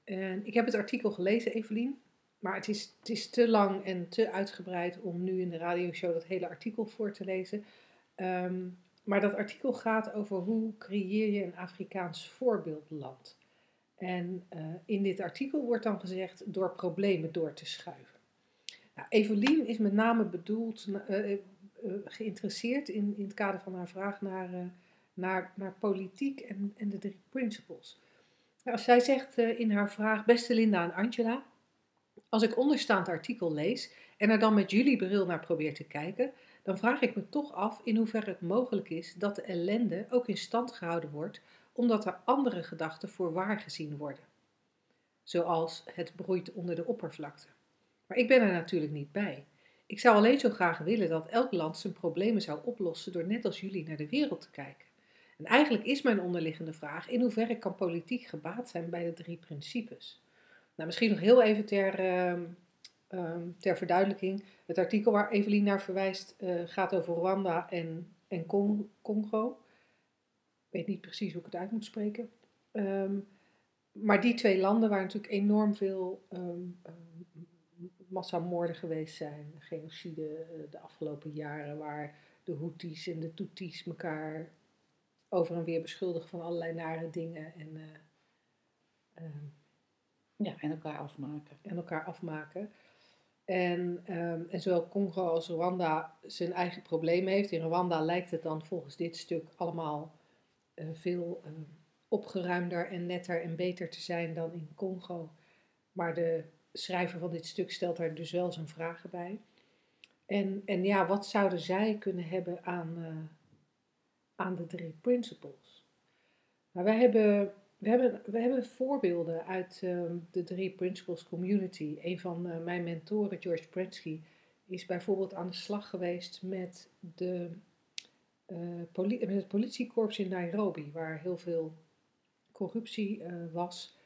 En ik heb het artikel gelezen, Evelien. Maar het is, het is te lang en te uitgebreid om nu in de radioshow dat hele artikel voor te lezen. Ehm, maar dat artikel gaat over hoe creëer je een Afrikaans voorbeeldland. En eh, in dit artikel wordt dan gezegd door problemen door te schuiven. Nou, Evelien is met name bedoeld, eh, eh, geïnteresseerd in, in het kader van haar vraag naar, naar, naar politiek en, en de drie principles. Nou, als zij zegt in haar vraag, beste Linda en Angela, als ik onderstaand artikel lees en er dan met jullie bril naar probeer te kijken, dan vraag ik me toch af in hoeverre het mogelijk is dat de ellende ook in stand gehouden wordt, omdat er andere gedachten voor waar gezien worden. Zoals het broeit onder de oppervlakte. Maar ik ben er natuurlijk niet bij. Ik zou alleen zo graag willen dat elk land zijn problemen zou oplossen door net als jullie naar de wereld te kijken. En eigenlijk is mijn onderliggende vraag: in hoeverre kan politiek gebaat zijn bij de drie principes? Nou, misschien nog heel even ter, ehm, ehm, ter verduidelijking. Het artikel waar Evelien naar verwijst eh, gaat over Rwanda en, en Con- Congo. Ik weet niet precies hoe ik het uit moet spreken. Ehm, maar die twee landen waar natuurlijk enorm veel ehm, massamoorden geweest zijn, genocide eh, de afgelopen jaren, waar de Houthis en de Tutsis elkaar over en weer beschuldigen van allerlei nare dingen en, eh, Ja, en elkaar afmaken. en elkaar afmaken. En, ehm, en zowel Congo als Rwanda zijn eigen problemen heeft. In Rwanda lijkt het dan volgens dit stuk allemaal eh, veel ehm, opgeruimder en netter en beter te zijn dan in Congo. Maar de schrijver van dit stuk stelt daar dus wel zijn vragen bij. En, en ja, wat zouden zij kunnen hebben aan, eh, aan de drie principles? Nou, wij hebben, we, hebben, we hebben voorbeelden uit ehm, de drie principles community. Een van eh, mijn mentoren, George Prensky, is bijvoorbeeld aan de slag geweest met, de, eh, met het politiekorps in Nairobi, waar heel veel corruptie eh, was.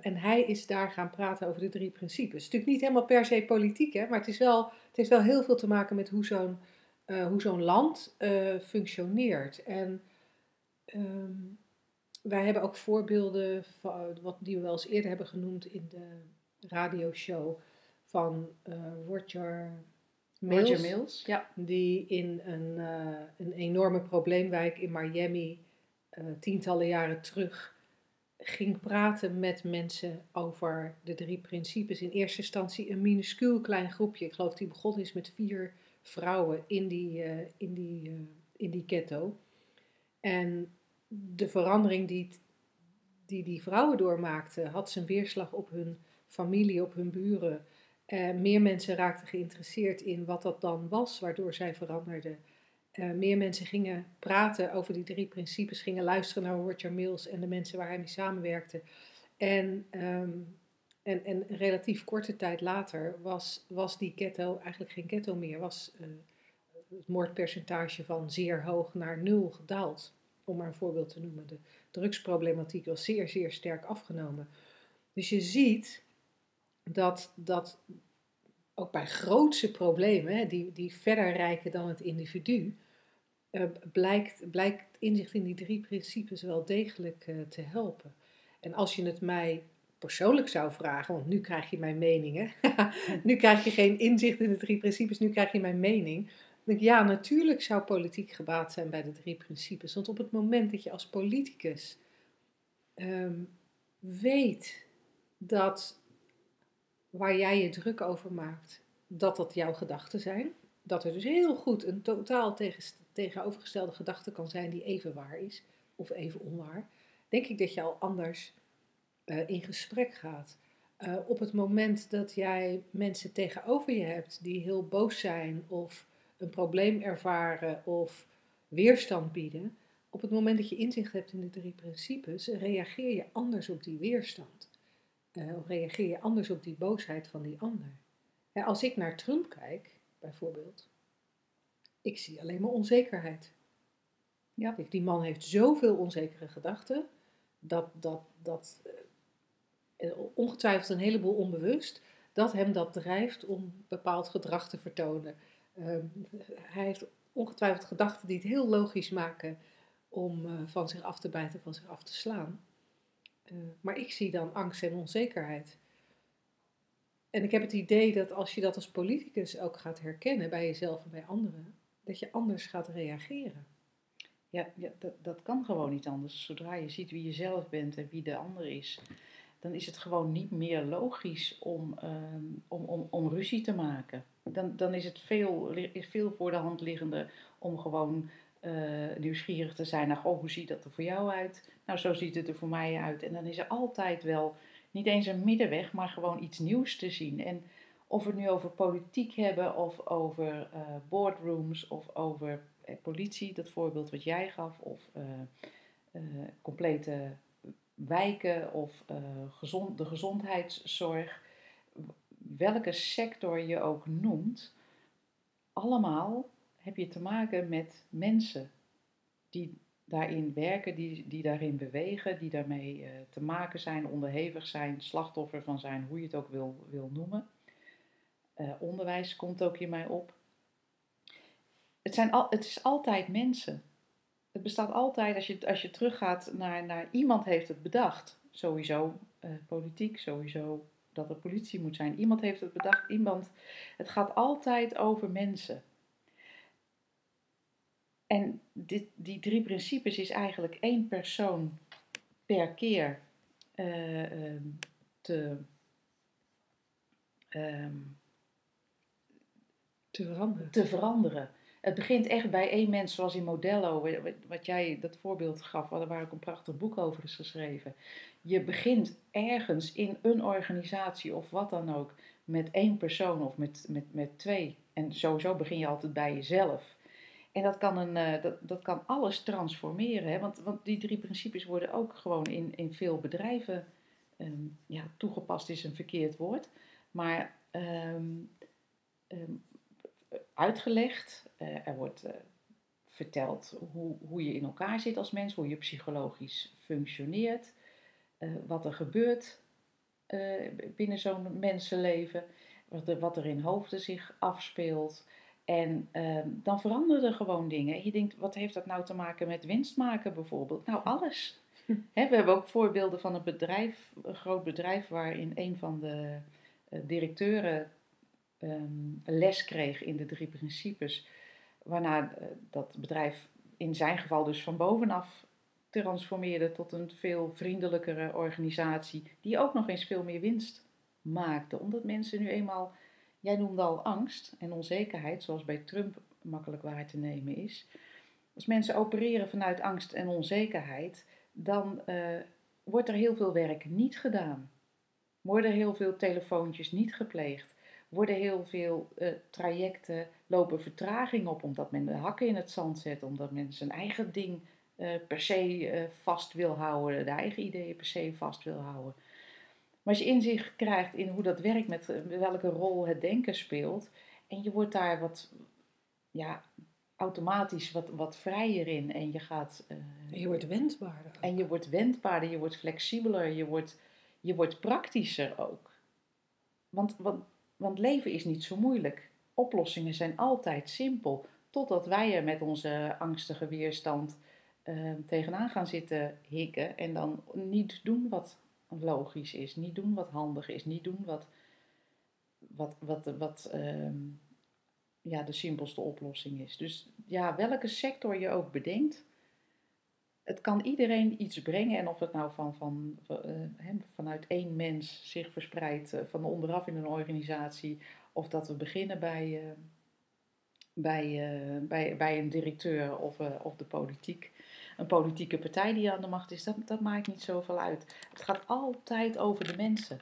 En hij is daar gaan praten over de drie principes. Het is natuurlijk niet helemaal per se politiek, hè, maar het, is wel, het heeft wel heel veel te maken met hoe zo'n hoe zo'n land functioneert. En ehm, wij hebben ook voorbeelden van, wat, die we wel eens eerder hebben genoemd in de radioshow van Roger Mills. Roger Mills, ja. Die in een, een enorme probleemwijk in Miami tientallen jaren terug ging praten met mensen over de drie principes. In eerste instantie een minuscuul klein groepje. Ik geloof die begonnen is met vier vrouwen in die, uh, in die, uh, in die ghetto. En de verandering die, die die vrouwen doormaakten, had zijn weerslag op hun familie, op hun buren. Uh, meer mensen raakten geïnteresseerd in wat dat dan was, waardoor zij veranderden. Uh, meer mensen gingen praten over die drie principes, gingen luisteren naar Roger Mills en de mensen waar hij mee samenwerkte. En, um, en, en relatief korte tijd later was, was die ghetto eigenlijk geen ghetto meer. Was uh, het moordpercentage van zeer hoog naar nul gedaald. Om maar een voorbeeld te noemen. De drugsproblematiek was zeer, zeer sterk afgenomen. Dus je ziet dat, dat ook bij grootse problemen, die, die verder reiken dan het individu, uh, blijkt, blijkt inzicht in die drie principes wel degelijk uh, te helpen. En als je het mij persoonlijk zou vragen, want nu krijg je mijn mening, hè? [laughs] nu krijg je geen inzicht in de drie principes, nu krijg je mijn mening. Ja, natuurlijk zou politiek gebaat zijn bij de drie principes. Want op het moment dat je als politicus um, weet dat waar jij je druk over maakt, dat dat jouw gedachten zijn. Dat er dus heel goed een totaal tegen, tegenovergestelde gedachte kan zijn die even waar is of even onwaar. Denk ik dat je al anders uh, in gesprek gaat. Uh, op het moment dat jij mensen tegenover je hebt die heel boos zijn of een probleem ervaren of weerstand bieden, op het moment dat je inzicht hebt in de drie principes, reageer je anders op die weerstand. Uh, of reageer je anders op die boosheid van die ander. Als ik naar Trump kijk, bijvoorbeeld, ik zie alleen maar onzekerheid. Ja. Die man heeft zoveel onzekere gedachten, dat, dat, dat uh, ongetwijfeld een heleboel onbewust, dat hem dat drijft om bepaald gedrag te vertonen. Uh, hij heeft ongetwijfeld gedachten die het heel logisch maken om uh, van zich af te bijten, van zich af te slaan. Uh, maar ik zie dan angst en onzekerheid. En ik heb het idee dat als je dat als politicus ook gaat herkennen bij jezelf en bij anderen, dat je anders gaat reageren. Ja, ja dat, dat kan gewoon niet anders. Zodra je ziet wie je zelf bent en wie de ander is, dan is het gewoon niet meer logisch om, uh, om, om, om ruzie te maken. Dan, dan is het veel, veel voor de hand liggende om gewoon uh, nieuwsgierig te zijn naar, oh, hoe ziet dat er voor jou uit? Nou, zo ziet het er voor mij uit. En dan is er altijd wel niet eens een middenweg, maar gewoon iets nieuws te zien. En of we het nu over politiek hebben, of over uh, boardrooms, of over eh, politie, dat voorbeeld wat jij gaf, of complete wijken, of gezond, de gezondheidszorg. Welke sector je ook noemt, allemaal heb je te maken met mensen die daarin werken, die, die daarin bewegen, die daarmee uh, te maken zijn, onderhevig zijn, slachtoffer van zijn, hoe je het ook wil, wil noemen. Uh, onderwijs komt ook in mij op. Het, zijn al, het is altijd mensen. Het bestaat altijd, als je, als je teruggaat naar, naar iemand heeft het bedacht. Sowieso uh, politiek, sowieso dat er politie moet zijn. Iemand heeft het bedacht, iemand. Het gaat altijd over mensen. En dit, die drie principes is eigenlijk één persoon per keer uh, te, um, te, veranderen. te veranderen. Het begint echt bij één mens, zoals in Modello, wat jij dat voorbeeld gaf, waar ook een prachtig boek over is geschreven. Je begint ergens in een organisatie of wat dan ook met één persoon of met, met, met twee. En sowieso begin je altijd bij jezelf. En dat kan, een, uh, dat, dat kan alles transformeren. Hè? Want, want die drie principes worden ook gewoon in, in veel bedrijven um, ja, toegepast, is een verkeerd woord. Maar um, um, uitgelegd. Uh, er wordt uh, vertelt hoe, hoe je in elkaar zit als mens, hoe je psychologisch functioneert, eh, wat er gebeurt eh, binnen zo'n mensenleven, wat er, wat er in hoofden zich afspeelt. En ehm, dan veranderen er gewoon dingen. je denkt, wat heeft dat nou te maken met winst maken bijvoorbeeld? Nou, alles. [laughs] We hebben ook voorbeelden van een bedrijf, een groot bedrijf, waarin een van de eh, directeuren ehm, les kreeg in de drie principes. Waarna eh, dat bedrijf in zijn geval dus van bovenaf transformeerde tot een veel vriendelijkere organisatie, die ook nog eens veel meer winst maakte. Omdat mensen nu eenmaal, jij noemde al angst en onzekerheid, zoals bij Trump makkelijk waar te nemen is. Als mensen opereren vanuit angst en onzekerheid, dan uh, wordt er heel veel werk niet gedaan. Worden heel veel telefoontjes niet gepleegd. Worden heel veel uh, trajecten lopen vertraging op omdat men de hakken in het zand zet, omdat men zijn eigen ding uh, per se vast wil houden, de eigen ideeën per se vast wil houden. Maar als je inzicht krijgt in hoe dat werkt, met welke rol het denken speelt, en je wordt daar wat ja, automatisch wat, wat vrijer in en je gaat. Uh, je wordt wendbaarder. En je wordt wendbaarder, je wordt flexibeler, je wordt, je wordt praktischer ook. Want, want, want leven is niet zo moeilijk. Oplossingen zijn altijd simpel. Totdat wij er met onze angstige weerstand uh, tegenaan gaan zitten hikken en dan niet doen wat logisch is, niet doen wat handig is, niet doen wat, wat, wat, wat, uh, ja, de simpelste oplossing is. Dus ja, welke sector je ook bedenkt, het kan iedereen iets brengen. En of het nou van, van, van uh, vanuit één mens zich verspreidt, uh, van onderaf in een organisatie, of dat we beginnen bij, uh, bij, bij, bij een directeur of, of de politiek. Een politieke partij die aan de macht is, dat, dat maakt niet zoveel uit. Het gaat altijd over de mensen.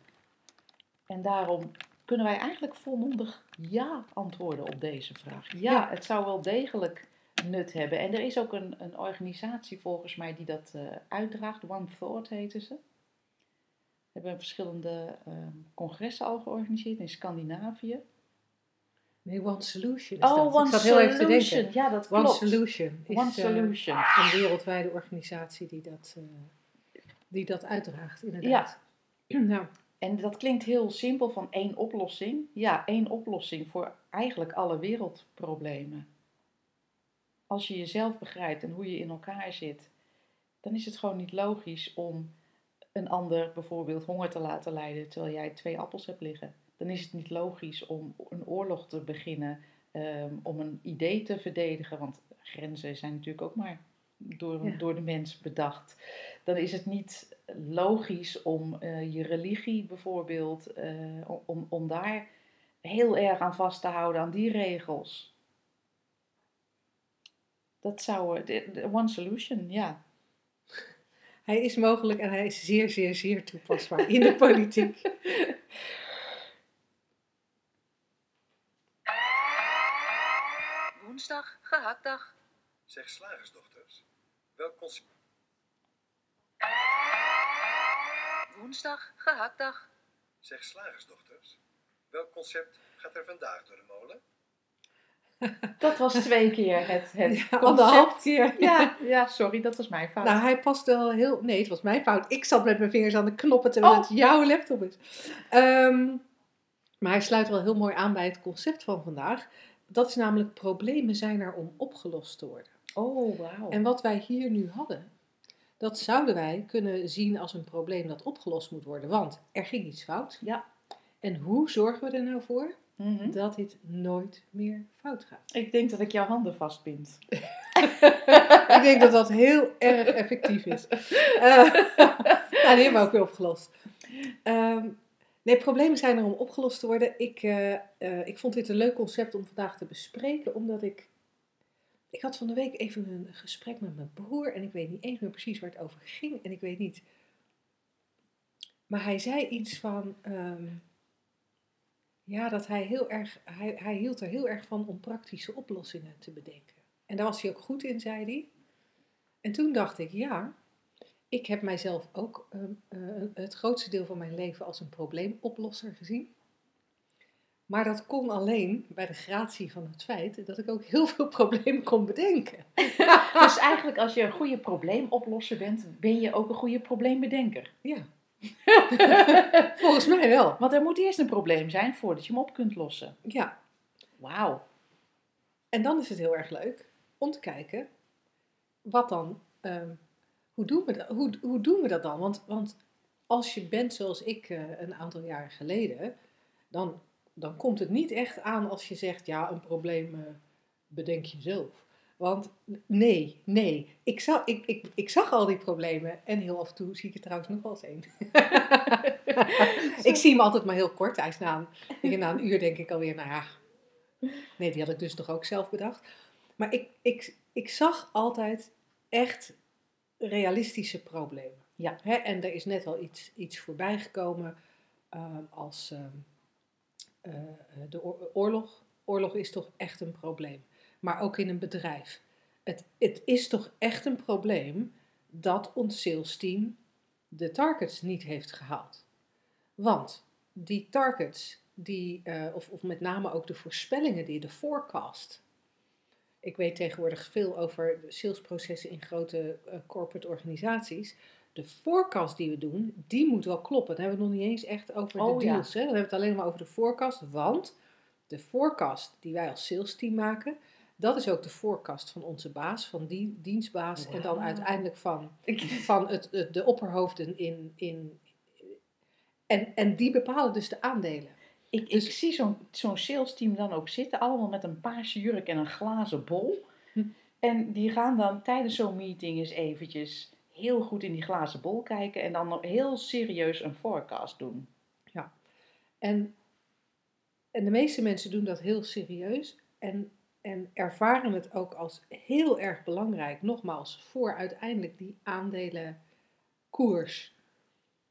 En daarom kunnen wij eigenlijk volmondig ja antwoorden op deze vraag. Ja, het zou wel degelijk nut hebben. En er is ook een, een organisatie volgens mij die dat uh, uitdraagt. One Thought heten ze. We hebben verschillende uh, congressen al georganiseerd in Scandinavië. Nee, One Solution is oh, dat. One Ik zat heel even te denken. Ja, dat One klopt. Solution is One uh, Solution. een wereldwijde organisatie die dat, die dat uitdraagt, inderdaad. Ja. [clears throat] nou, en dat klinkt heel simpel van één oplossing. Ja, één oplossing voor eigenlijk alle wereldproblemen. Als je jezelf begrijpt en hoe je in elkaar zit, dan is het gewoon niet logisch om een ander bijvoorbeeld honger te laten lijden terwijl jij twee appels hebt liggen. Dan is het niet logisch om een oorlog te beginnen, um, om een idee te verdedigen, want grenzen zijn natuurlijk ook maar door, ja. door de mens bedacht. Dan is het niet logisch om uh, je religie bijvoorbeeld, uh, om, om daar heel erg aan vast te houden, aan die regels. Dat zou, de one solution, ja. [laughs] Hij is mogelijk en hij is zeer, zeer, zeer toepasbaar in de politiek. [laughs] Woensdag, gehaktdag. Zeg slagersdochters, welk concept... Woensdag, gehaktdag. Zeg slagersdochters, welk concept gaat er vandaag door de molen? Dat was twee keer het, het ja, anderhalf keer. Ja, ja, [laughs] sorry, dat was mijn fout. Nou, hij past wel heel... Nee, het was mijn fout. Ik zat met mijn vingers aan de knoppen terwijl oh. het jouw laptop is. Um, maar hij sluit wel heel mooi aan bij het concept van vandaag. Dat is namelijk, problemen zijn er om opgelost te worden. Oh, wauw. En wat wij hier nu hadden, dat zouden wij kunnen zien als een probleem dat opgelost moet worden. Want er ging iets fout. Ja. En hoe zorgen we er nou voor mm -hmm. dat dit nooit meer fout gaat? Ik denk dat ik jouw handen vastbind. [laughs] ik denk dat dat heel erg effectief is. Uh, [laughs] [laughs] nou, die hebben we ook weer opgelost. Um, nee, problemen zijn er om opgelost te worden. Ik, uh, uh, ik vond dit een leuk concept om vandaag te bespreken, omdat ik ik had van de week even een gesprek met mijn broer en ik weet niet eens meer precies waar het over ging en ik weet niet. Maar hij zei iets van, um, ja, dat hij heel erg, hij, hij hield er heel erg van om praktische oplossingen te bedenken. En daar was hij ook goed in, zei hij. En toen dacht ik, ja, ik heb mijzelf ook um, uh, het grootste deel van mijn leven als een probleemoplosser gezien. Maar dat kon alleen bij de gratie van het feit dat ik ook heel veel [laughs] problemen kon bedenken. [laughs] Dus eigenlijk als je een goede probleemoplosser bent, ben je ook een goede probleembedenker. Ja. [laughs] Volgens mij wel. Want er moet eerst een probleem zijn voordat je hem op kunt lossen. Ja. Wauw. En dan is het heel erg leuk om te kijken, wat dan, ehm, hoe, doen we dat, hoe, hoe doen we dat dan? Want, want als je bent zoals ik eh, een aantal jaren geleden, dan, dan komt het niet echt aan als je zegt, ja, een probleem eh, bedenk je zelf. Want nee, nee, ik zag, ik, ik, ik zag al die problemen en heel af en toe zie ik er trouwens nog wel eens één. [laughs] ik zie hem altijd maar heel kort. Hij is na een, na een uur denk ik alweer, nou ja, nee, die had ik dus toch ook zelf bedacht. Maar ik, ik, ik zag altijd echt realistische problemen. Ja. Hè, en er is net al iets, iets voorbij gekomen ehm, als ehm, eh, de oor- oorlog. Oorlog is toch echt een probleem. Maar ook in een bedrijf. Het, het is toch echt een probleem dat ons sales team de targets niet heeft gehaald. Want die targets, die, eh, of, of met name ook de voorspellingen, die de forecast. Ik weet tegenwoordig veel over de salesprocessen in grote eh, corporate organisaties. De forecast die we doen, die moet wel kloppen. Dan hebben we het nog niet eens echt over de Oh, ja. deals. Hè? Dan hebben we het alleen maar over de forecast. Want de forecast die wij als sales team maken, dat is ook de forecast van onze baas, van die dienstbaas. En dan uiteindelijk van, van het, het- de opperhoofden in. in en, en die bepalen dus de aandelen. Ik, ik Dus- zie zo'n zo'n sales team dan ook zitten, allemaal met een paarse jurk en een glazen bol. Hm. En die gaan dan tijdens zo'n meeting eens eventjes heel goed in die glazen bol kijken en dan nog heel serieus een forecast doen. En, en de meeste mensen doen dat heel serieus en, en ervaren het ook als heel erg belangrijk, nogmaals, voor uiteindelijk die aandelenkoers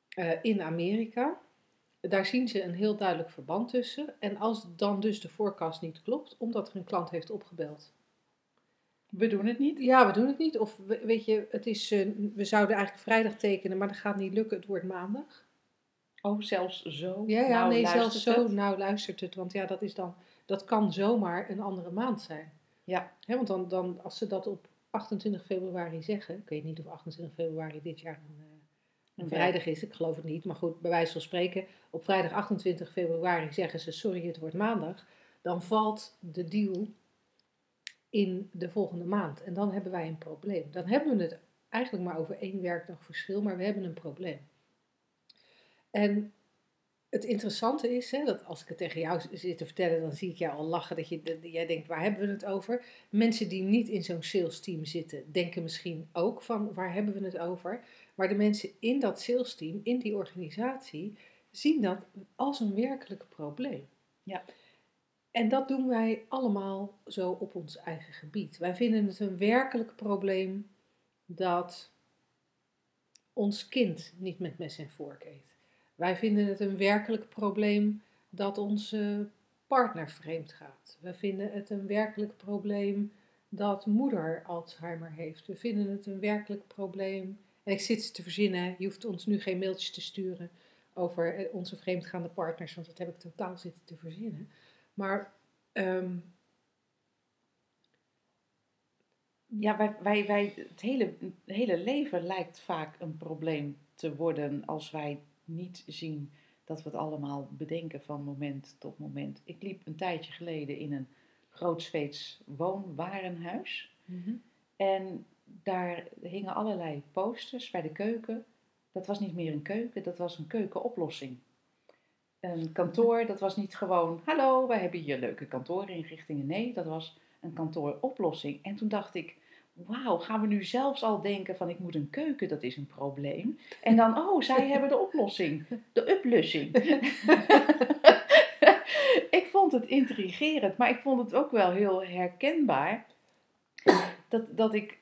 eh, in Amerika. Daar zien ze een heel duidelijk verband tussen. En als dan dus de forecast niet klopt, omdat er een klant heeft opgebeld. We doen het niet. Ja, we doen het niet. Of we- weet je, het is, eh, we zouden eigenlijk vrijdag tekenen, maar dat gaat niet lukken. Het wordt maandag. Oh, zelfs zo. Ja, ja, Nou, nee, zelfs zo. Nou, luistert het, want ja, dat is dan, dat kan zomaar een andere maand zijn. Ja. Want dan, dan, als ze dat op 28 februari zeggen, ik weet niet of 28 februari dit jaar een, eh, een Een vrijdag is, ik geloof het niet, maar goed, bij wijze van spreken, op vrijdag 28 februari zeggen ze, sorry, het wordt maandag, dan valt de deal in de volgende maand. En dan hebben wij een probleem. Dan hebben we het eigenlijk maar over één werkdag verschil, maar we hebben een probleem. En het interessante is, hè, dat als ik het tegen jou zit te vertellen, dan zie ik jou al lachen dat, je, dat jij denkt, waar hebben we het over? Mensen die niet in zo'n sales team zitten, denken misschien ook van, waar hebben we het over? Maar de mensen in dat sales team, in die organisatie, zien dat als een werkelijk probleem. Ja. En dat doen wij allemaal zo op ons eigen gebied. Wij vinden het een werkelijk probleem dat ons kind niet met mes en vork eet. Wij vinden het een werkelijk probleem dat onze partner vreemd gaat. We vinden het een werkelijk probleem dat moeder Alzheimer heeft. We vinden het een werkelijk probleem. En ik zit ze te verzinnen, je hoeft ons nu geen mailtjes te sturen over eh, onze vreemdgaande partners, want dat heb ik totaal zitten te verzinnen. Maar ehm, Ja, wij, wij, wij, het, hele, het hele leven lijkt vaak een probleem te worden als wij niet zien dat we het allemaal bedenken van moment tot moment. Ik liep een tijdje geleden in een groot Zweeds woonwarenhuis. En daar hingen allerlei posters bij de keuken. Dat was niet meer een keuken, dat was een keukenoplossing. Een kantoor, [laughs] dat was niet gewoon, hallo, wij hebben hier leuke kantoorinrichtingen. Nee, dat was een kantooroplossing. En toen dacht ik, wauw, gaan we nu zelfs al denken van ik moet een keuken, dat is een probleem. En dan, oh, zij [laughs] hebben de oplossing, de oplossing. [laughs] ik vond het intrigerend, maar ik vond het ook wel heel herkenbaar. Dat, dat ik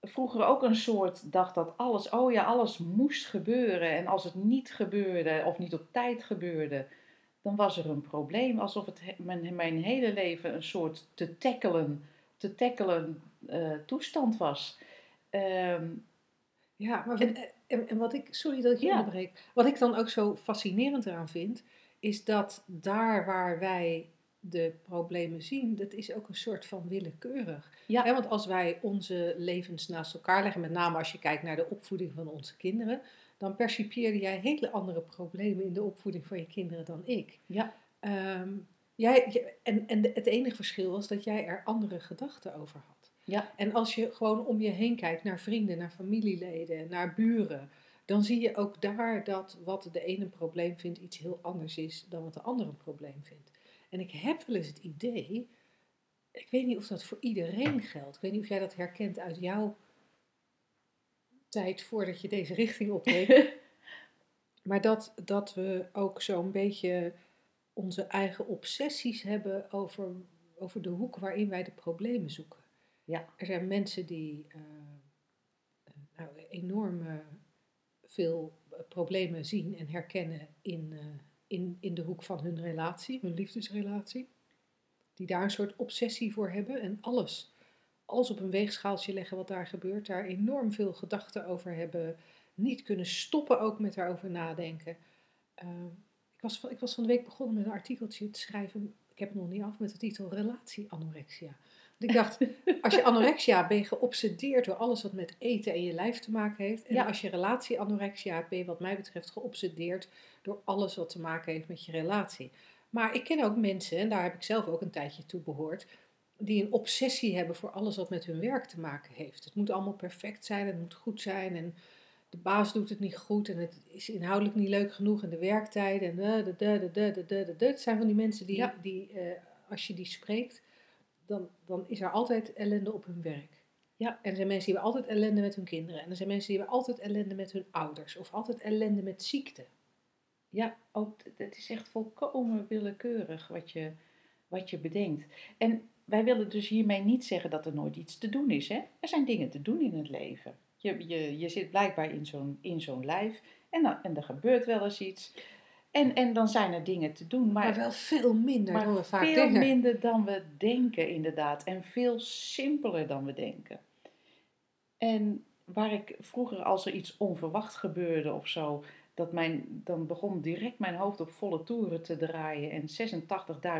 vroeger ook een soort dacht dat alles, oh ja, alles moest gebeuren. En als het niet gebeurde of niet op tijd gebeurde, dan was er een probleem. Alsof het he- mijn, mijn hele leven een soort te tackelen, te tackelen eh, toestand was. Ehm, Ja, maar en, en, en wat ik, sorry dat ik je Ja. onderbreek, wat ik dan ook zo fascinerend eraan vind, is dat daar waar wij de problemen zien, dat is ook een soort van willekeurig. Ja. Want als wij onze levens naast elkaar leggen, met name als je kijkt naar de opvoeding van onze kinderen, dan percipieerde jij hele andere problemen in de opvoeding van je kinderen dan ik. Ja. Ehm, jij, en en het enige verschil was dat jij er andere gedachten over had. Ja. En als je gewoon om je heen kijkt naar vrienden, naar familieleden, naar buren, dan zie je ook daar dat wat de ene een probleem vindt iets heel anders is dan wat de ander een probleem vindt. En ik heb wel eens het idee, ik weet niet of dat voor iedereen geldt. Ik weet niet of jij dat herkent uit jouw tijd voordat je deze richting opneemt. [laughs] maar dat, dat we ook zo'n beetje onze eigen obsessies hebben over, over de hoek waarin wij de problemen zoeken. Ja. Er zijn mensen die eh, nou, enorm veel problemen zien en herkennen in, eh, in, in de hoek van hun relatie, hun liefdesrelatie. Die daar een soort obsessie voor hebben en alles, alles op een weegschaaltje leggen wat daar gebeurt. Daar enorm veel gedachten over hebben. Niet kunnen stoppen ook met daarover nadenken. Eh, ik, was, ik was van de week begonnen met een artikeltje te schrijven. Ik heb het nog niet af met de titel Relatie-anorexia. Ik dacht, als je anorexia hebt, ben je geobsedeerd door alles wat met eten en je lijf te maken heeft. En Ja. als je relatie-anorexia hebt, ben je wat mij betreft geobsedeerd door alles wat te maken heeft met je relatie. Maar ik ken ook mensen, en daar heb ik zelf ook een tijdje toe behoord, die een obsessie hebben voor alles wat met hun werk te maken heeft. Het moet allemaal perfect zijn, het moet goed zijn en de baas doet het niet goed en het is inhoudelijk niet leuk genoeg en de werktijden en de, de, de, de, de, de, de. Het zijn van die mensen die, Ja. die eh, als je die spreekt, dan, dan is er altijd ellende op hun werk. Ja. En er zijn mensen die hebben altijd ellende met hun kinderen. En er zijn mensen die hebben altijd ellende met hun ouders. Of altijd ellende met ziekte. Ja, ook, het is echt volkomen willekeurig wat je, wat je bedenkt. En wij willen dus hiermee niet zeggen dat er nooit iets te doen is. Hè? Er zijn dingen te doen in het leven. Je, je, je zit blijkbaar in zo'n, in zo'n lijf en, dan, en er gebeurt wel eens iets. En, en dan zijn er dingen te doen, maar, Maar wel veel minder dan we vaak veel denken. minder dan we denken inderdaad. En veel simpeler dan we denken. En waar ik vroeger, als er iets onverwacht gebeurde of zo, dat mijn, dan begon direct mijn hoofd op volle toeren te draaien en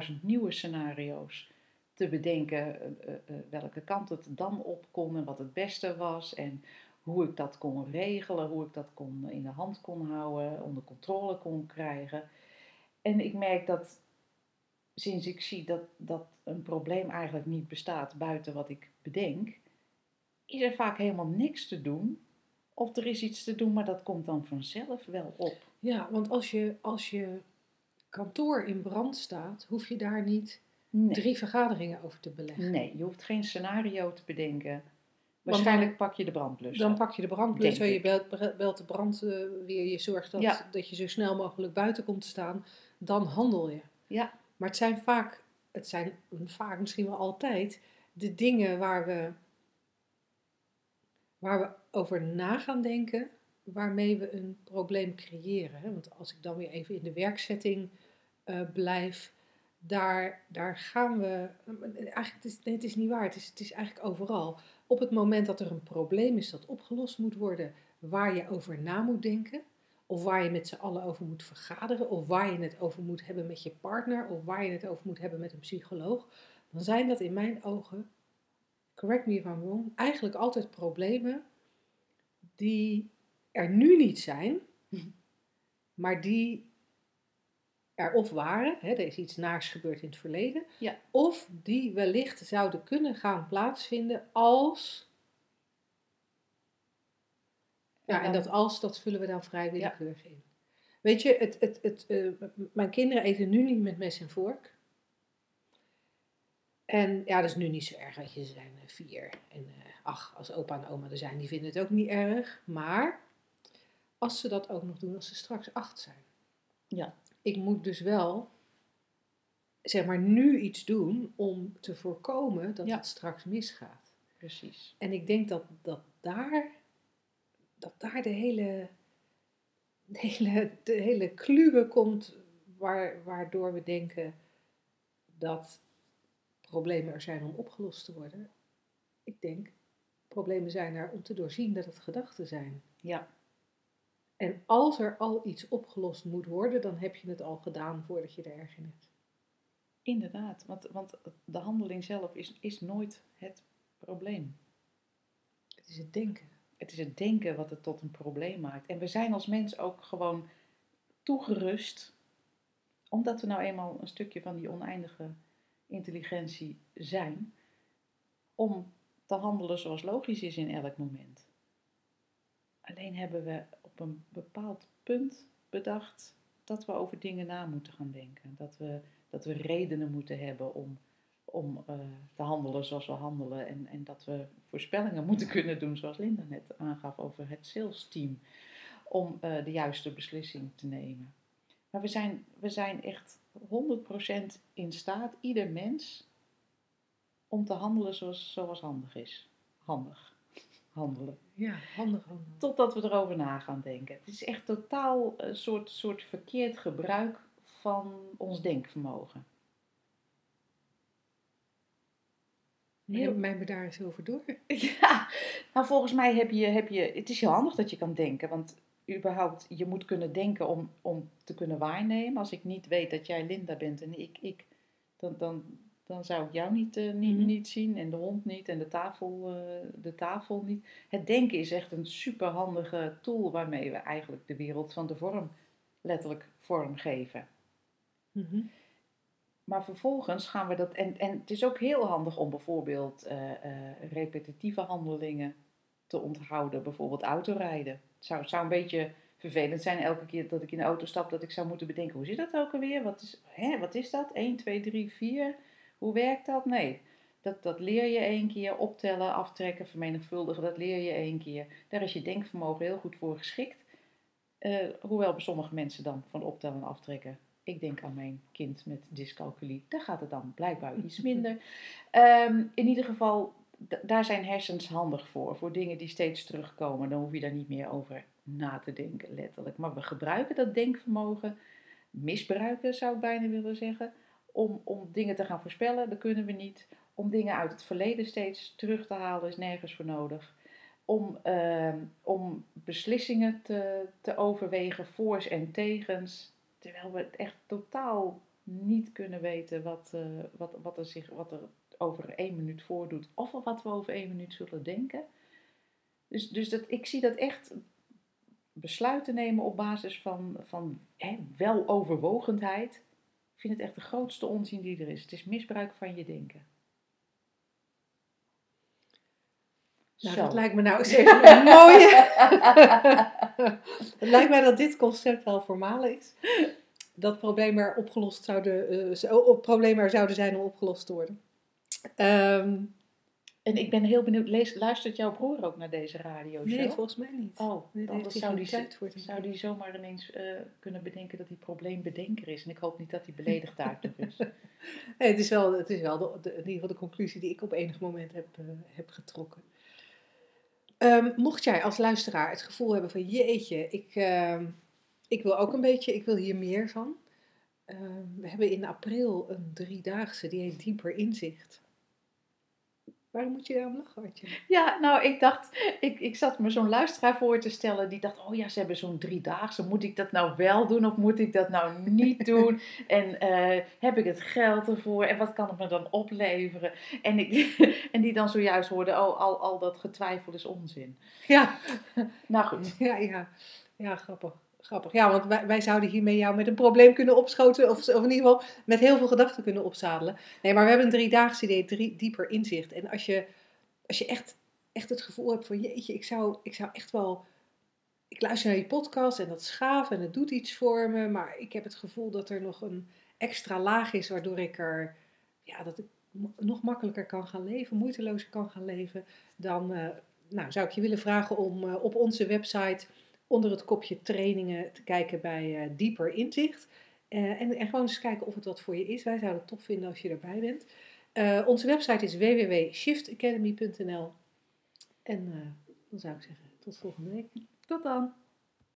86.000 nieuwe scenario's te bedenken eh, eh, eh, welke kant het dan op kon en wat het beste was en hoe ik dat kon regelen, hoe ik dat kon, in de hand kon houden, onder controle kon krijgen. En ik merk dat sinds ik zie dat, dat een probleem eigenlijk niet bestaat buiten wat ik bedenk, is er vaak helemaal niks te doen. Of er is iets te doen, maar dat komt dan vanzelf wel op. Ja, want als je, als je kantoor in brand staat, hoef je daar niet Nee, drie vergaderingen over te beleggen. nee je hoeft geen scenario te bedenken. Waarschijnlijk pak je de brandblusser. Dan pak je de brandblusser, je belt, belt de brandweer, je zorgt dat, Ja. dat je zo snel mogelijk buiten komt te staan. Dan handel je. Ja, Maar het zijn vaak, het zijn vaak misschien wel altijd, de dingen waar we, waar we over na gaan denken, waarmee we een probleem creëren. Want als ik dan weer even in de werksetting eh, blijf, daar, daar gaan we. Eigenlijk, het is, nee, het is niet waar, het is, het is eigenlijk overal. Op het moment dat er een probleem is dat opgelost moet worden, waar je over na moet denken, of waar je met z'n allen over moet vergaderen, of waar je het over moet hebben met je partner, of waar je het over moet hebben met een psycholoog, dan zijn dat in mijn ogen, correct me if I'm wrong, eigenlijk altijd problemen die er nu niet zijn, [laughs] maar die er of waren, hè, er is iets naars gebeurd in het verleden, Ja. of die wellicht zouden kunnen gaan plaatsvinden als. Ja, en dat als, dat vullen we dan vrij willekeurig in. Weet je, het, het, het, eh, mijn kinderen eten nu niet met mes en vork. En ja, dat is nu niet zo erg, weet je, ze zijn eh, vier. En eh, ach, als opa en oma er zijn, die vinden het ook niet erg. Maar als ze dat ook nog doen als ze straks acht zijn. Ja. Ik moet dus wel, zeg maar, nu iets doen om te voorkomen dat Ja. het straks misgaat. precies. En ik denk dat, dat daar, dat daar de hele, de hele, de hele kluwe komt waar, waardoor we denken dat problemen er zijn om opgelost te worden. Ik denk, problemen zijn er om te doorzien dat het gedachten zijn. Ja, En als er al iets opgelost moet worden, dan heb je het al gedaan voordat je er erg in hebt. Inderdaad, want, want de handeling zelf is, is nooit het probleem. Het is het denken. Het is het denken wat het tot een probleem maakt. En we zijn als mens ook gewoon toegerust, omdat we nou eenmaal een stukje van die oneindige intelligentie zijn, om te handelen zoals logisch is in elk moment. Alleen hebben we op een bepaald punt bedacht dat we over dingen na moeten gaan denken. Dat we, dat we redenen moeten hebben om, om uh, te handelen zoals we handelen. En, en dat we voorspellingen moeten [laughs] kunnen doen, zoals Linda net aangaf over het sales team. Om uh, de juiste beslissing te nemen. Maar we zijn, we zijn echt 100% in staat, ieder mens, om te handelen zoals, zoals handig is. Handig. Handelen. Ja, handig handelen. Totdat we erover na gaan denken. Het is echt totaal een soort, soort verkeerd gebruik van ons denkvermogen. Neem mij me daar eens over door. [laughs] Ja, nou volgens mij heb je, heb je, het is heel handig dat je kan denken, want überhaupt, je moet kunnen denken om, om te kunnen waarnemen. Als ik niet weet dat jij Linda bent en ik, ik dan, dan, dan zou ik jou niet, uh, niet, Mhm. niet zien en de hond niet en de tafel, eh, de tafel niet. Het denken is echt een superhandige tool waarmee we eigenlijk de wereld van de vorm letterlijk vormgeven. Mhm. Maar vervolgens gaan we dat. En, en het is ook heel handig om bijvoorbeeld eh, eh, repetitieve handelingen te onthouden. Bijvoorbeeld autorijden. Het zou, zou een beetje vervelend zijn elke keer dat ik in de auto stap, dat ik zou moeten bedenken: hoe zit dat ook alweer? Wat is, hè, wat is dat? 1, 2, 3, 4. Hoe werkt dat? Nee. Dat, dat leer je één keer. Optellen, aftrekken, vermenigvuldigen, dat leer je één keer. Daar is je denkvermogen heel goed voor geschikt. Eh, hoewel bij sommige mensen dan van optellen en aftrekken ik denk aan mijn kind met dyscalculie. Daar gaat het dan blijkbaar iets [laughs] minder. Ehm, in ieder geval, daar zijn hersens handig voor. Voor dingen die steeds terugkomen. Dan hoef je daar niet meer over na te denken, letterlijk. Maar we gebruiken dat denkvermogen. Misbruiken zou ik bijna willen zeggen. Om, om dingen te gaan voorspellen, dat kunnen we niet. Om dingen uit het verleden steeds terug te halen, is nergens voor nodig. Om, ehm, om beslissingen te, te overwegen, voor's en tegens. Terwijl we echt totaal niet kunnen weten wat, eh, wat, wat, er zich, wat er over één minuut voordoet. Of wat we over één minuut zullen denken. Dus, dus dat, ik zie dat echt besluiten nemen op basis van, van hè, weloverwogendheid. Ik vind het echt de grootste onzin die er is. Het is misbruik van je denken. Nou, Zo. dat lijkt me nou [laughs] eens even een mooie. [laughs] het lijkt mij dat dit concept wel formale is. Dat problemen er opgelost zouden, eh, problemen er zouden zijn om opgelost te worden. Ehm, En ik ben heel benieuwd, lees, luistert jouw broer ook naar deze radio show? nee, volgens mij niet. Oh, Nee, anders zou die, zou die zomaar ineens eh, kunnen bedenken dat hij probleembedenker is. En ik hoop niet dat hij beledigd daardoor is. [laughs] Nee, het is wel, het is wel de, de- in ieder geval de conclusie die ik op enig moment heb, eh, heb getrokken. Ehm, mocht jij als luisteraar het gevoel hebben van jeetje, ik, ehm, ik wil ook een beetje, ik wil hier meer van. Ehm, we hebben in april een driedaagse, die heet Dieper Inzicht. Waarom moet je daarom lachen, Artje? Ja, nou, ik dacht, ik, ik zat me zo'n luisteraar voor te stellen die dacht, oh ja, ze hebben zo'n driedaagse, moet ik dat nou wel doen of moet ik dat nou niet doen? [laughs] En eh, heb ik het geld ervoor en wat kan het me dan opleveren? En, ik, [laughs] en die dan zojuist hoorde, oh, al, al dat getwijfel is onzin. Ja, [laughs] Nou goed, ja, ja. ja grappig. Grappig. Ja, want wij, wij zouden hiermee jou met een probleem kunnen opschoten. Of, of in ieder geval met heel veel gedachten kunnen opzadelen. Nee, maar we hebben een driedaagse idee, drie, dieper inzicht. En als je, als je echt, echt het gevoel hebt van jeetje, ik zou, ik zou echt wel. Ik luister naar je podcast en dat is gaaf en het doet iets voor me. Maar ik heb het gevoel dat er nog een extra laag is waardoor ik er. Ja, dat ik nog makkelijker kan gaan leven, moeitelozer kan gaan leven. Dan eh, nou, zou ik je willen vragen om eh, op onze website onder het kopje trainingen te kijken bij eh, Dieper Inzicht. Eh, en, en gewoon eens kijken of het wat voor je is. Wij zouden het tof vinden als je erbij bent. Eh, onze website is www.shiftacademy.nl. En dan zou ik zeggen, tot volgende week. tot dan.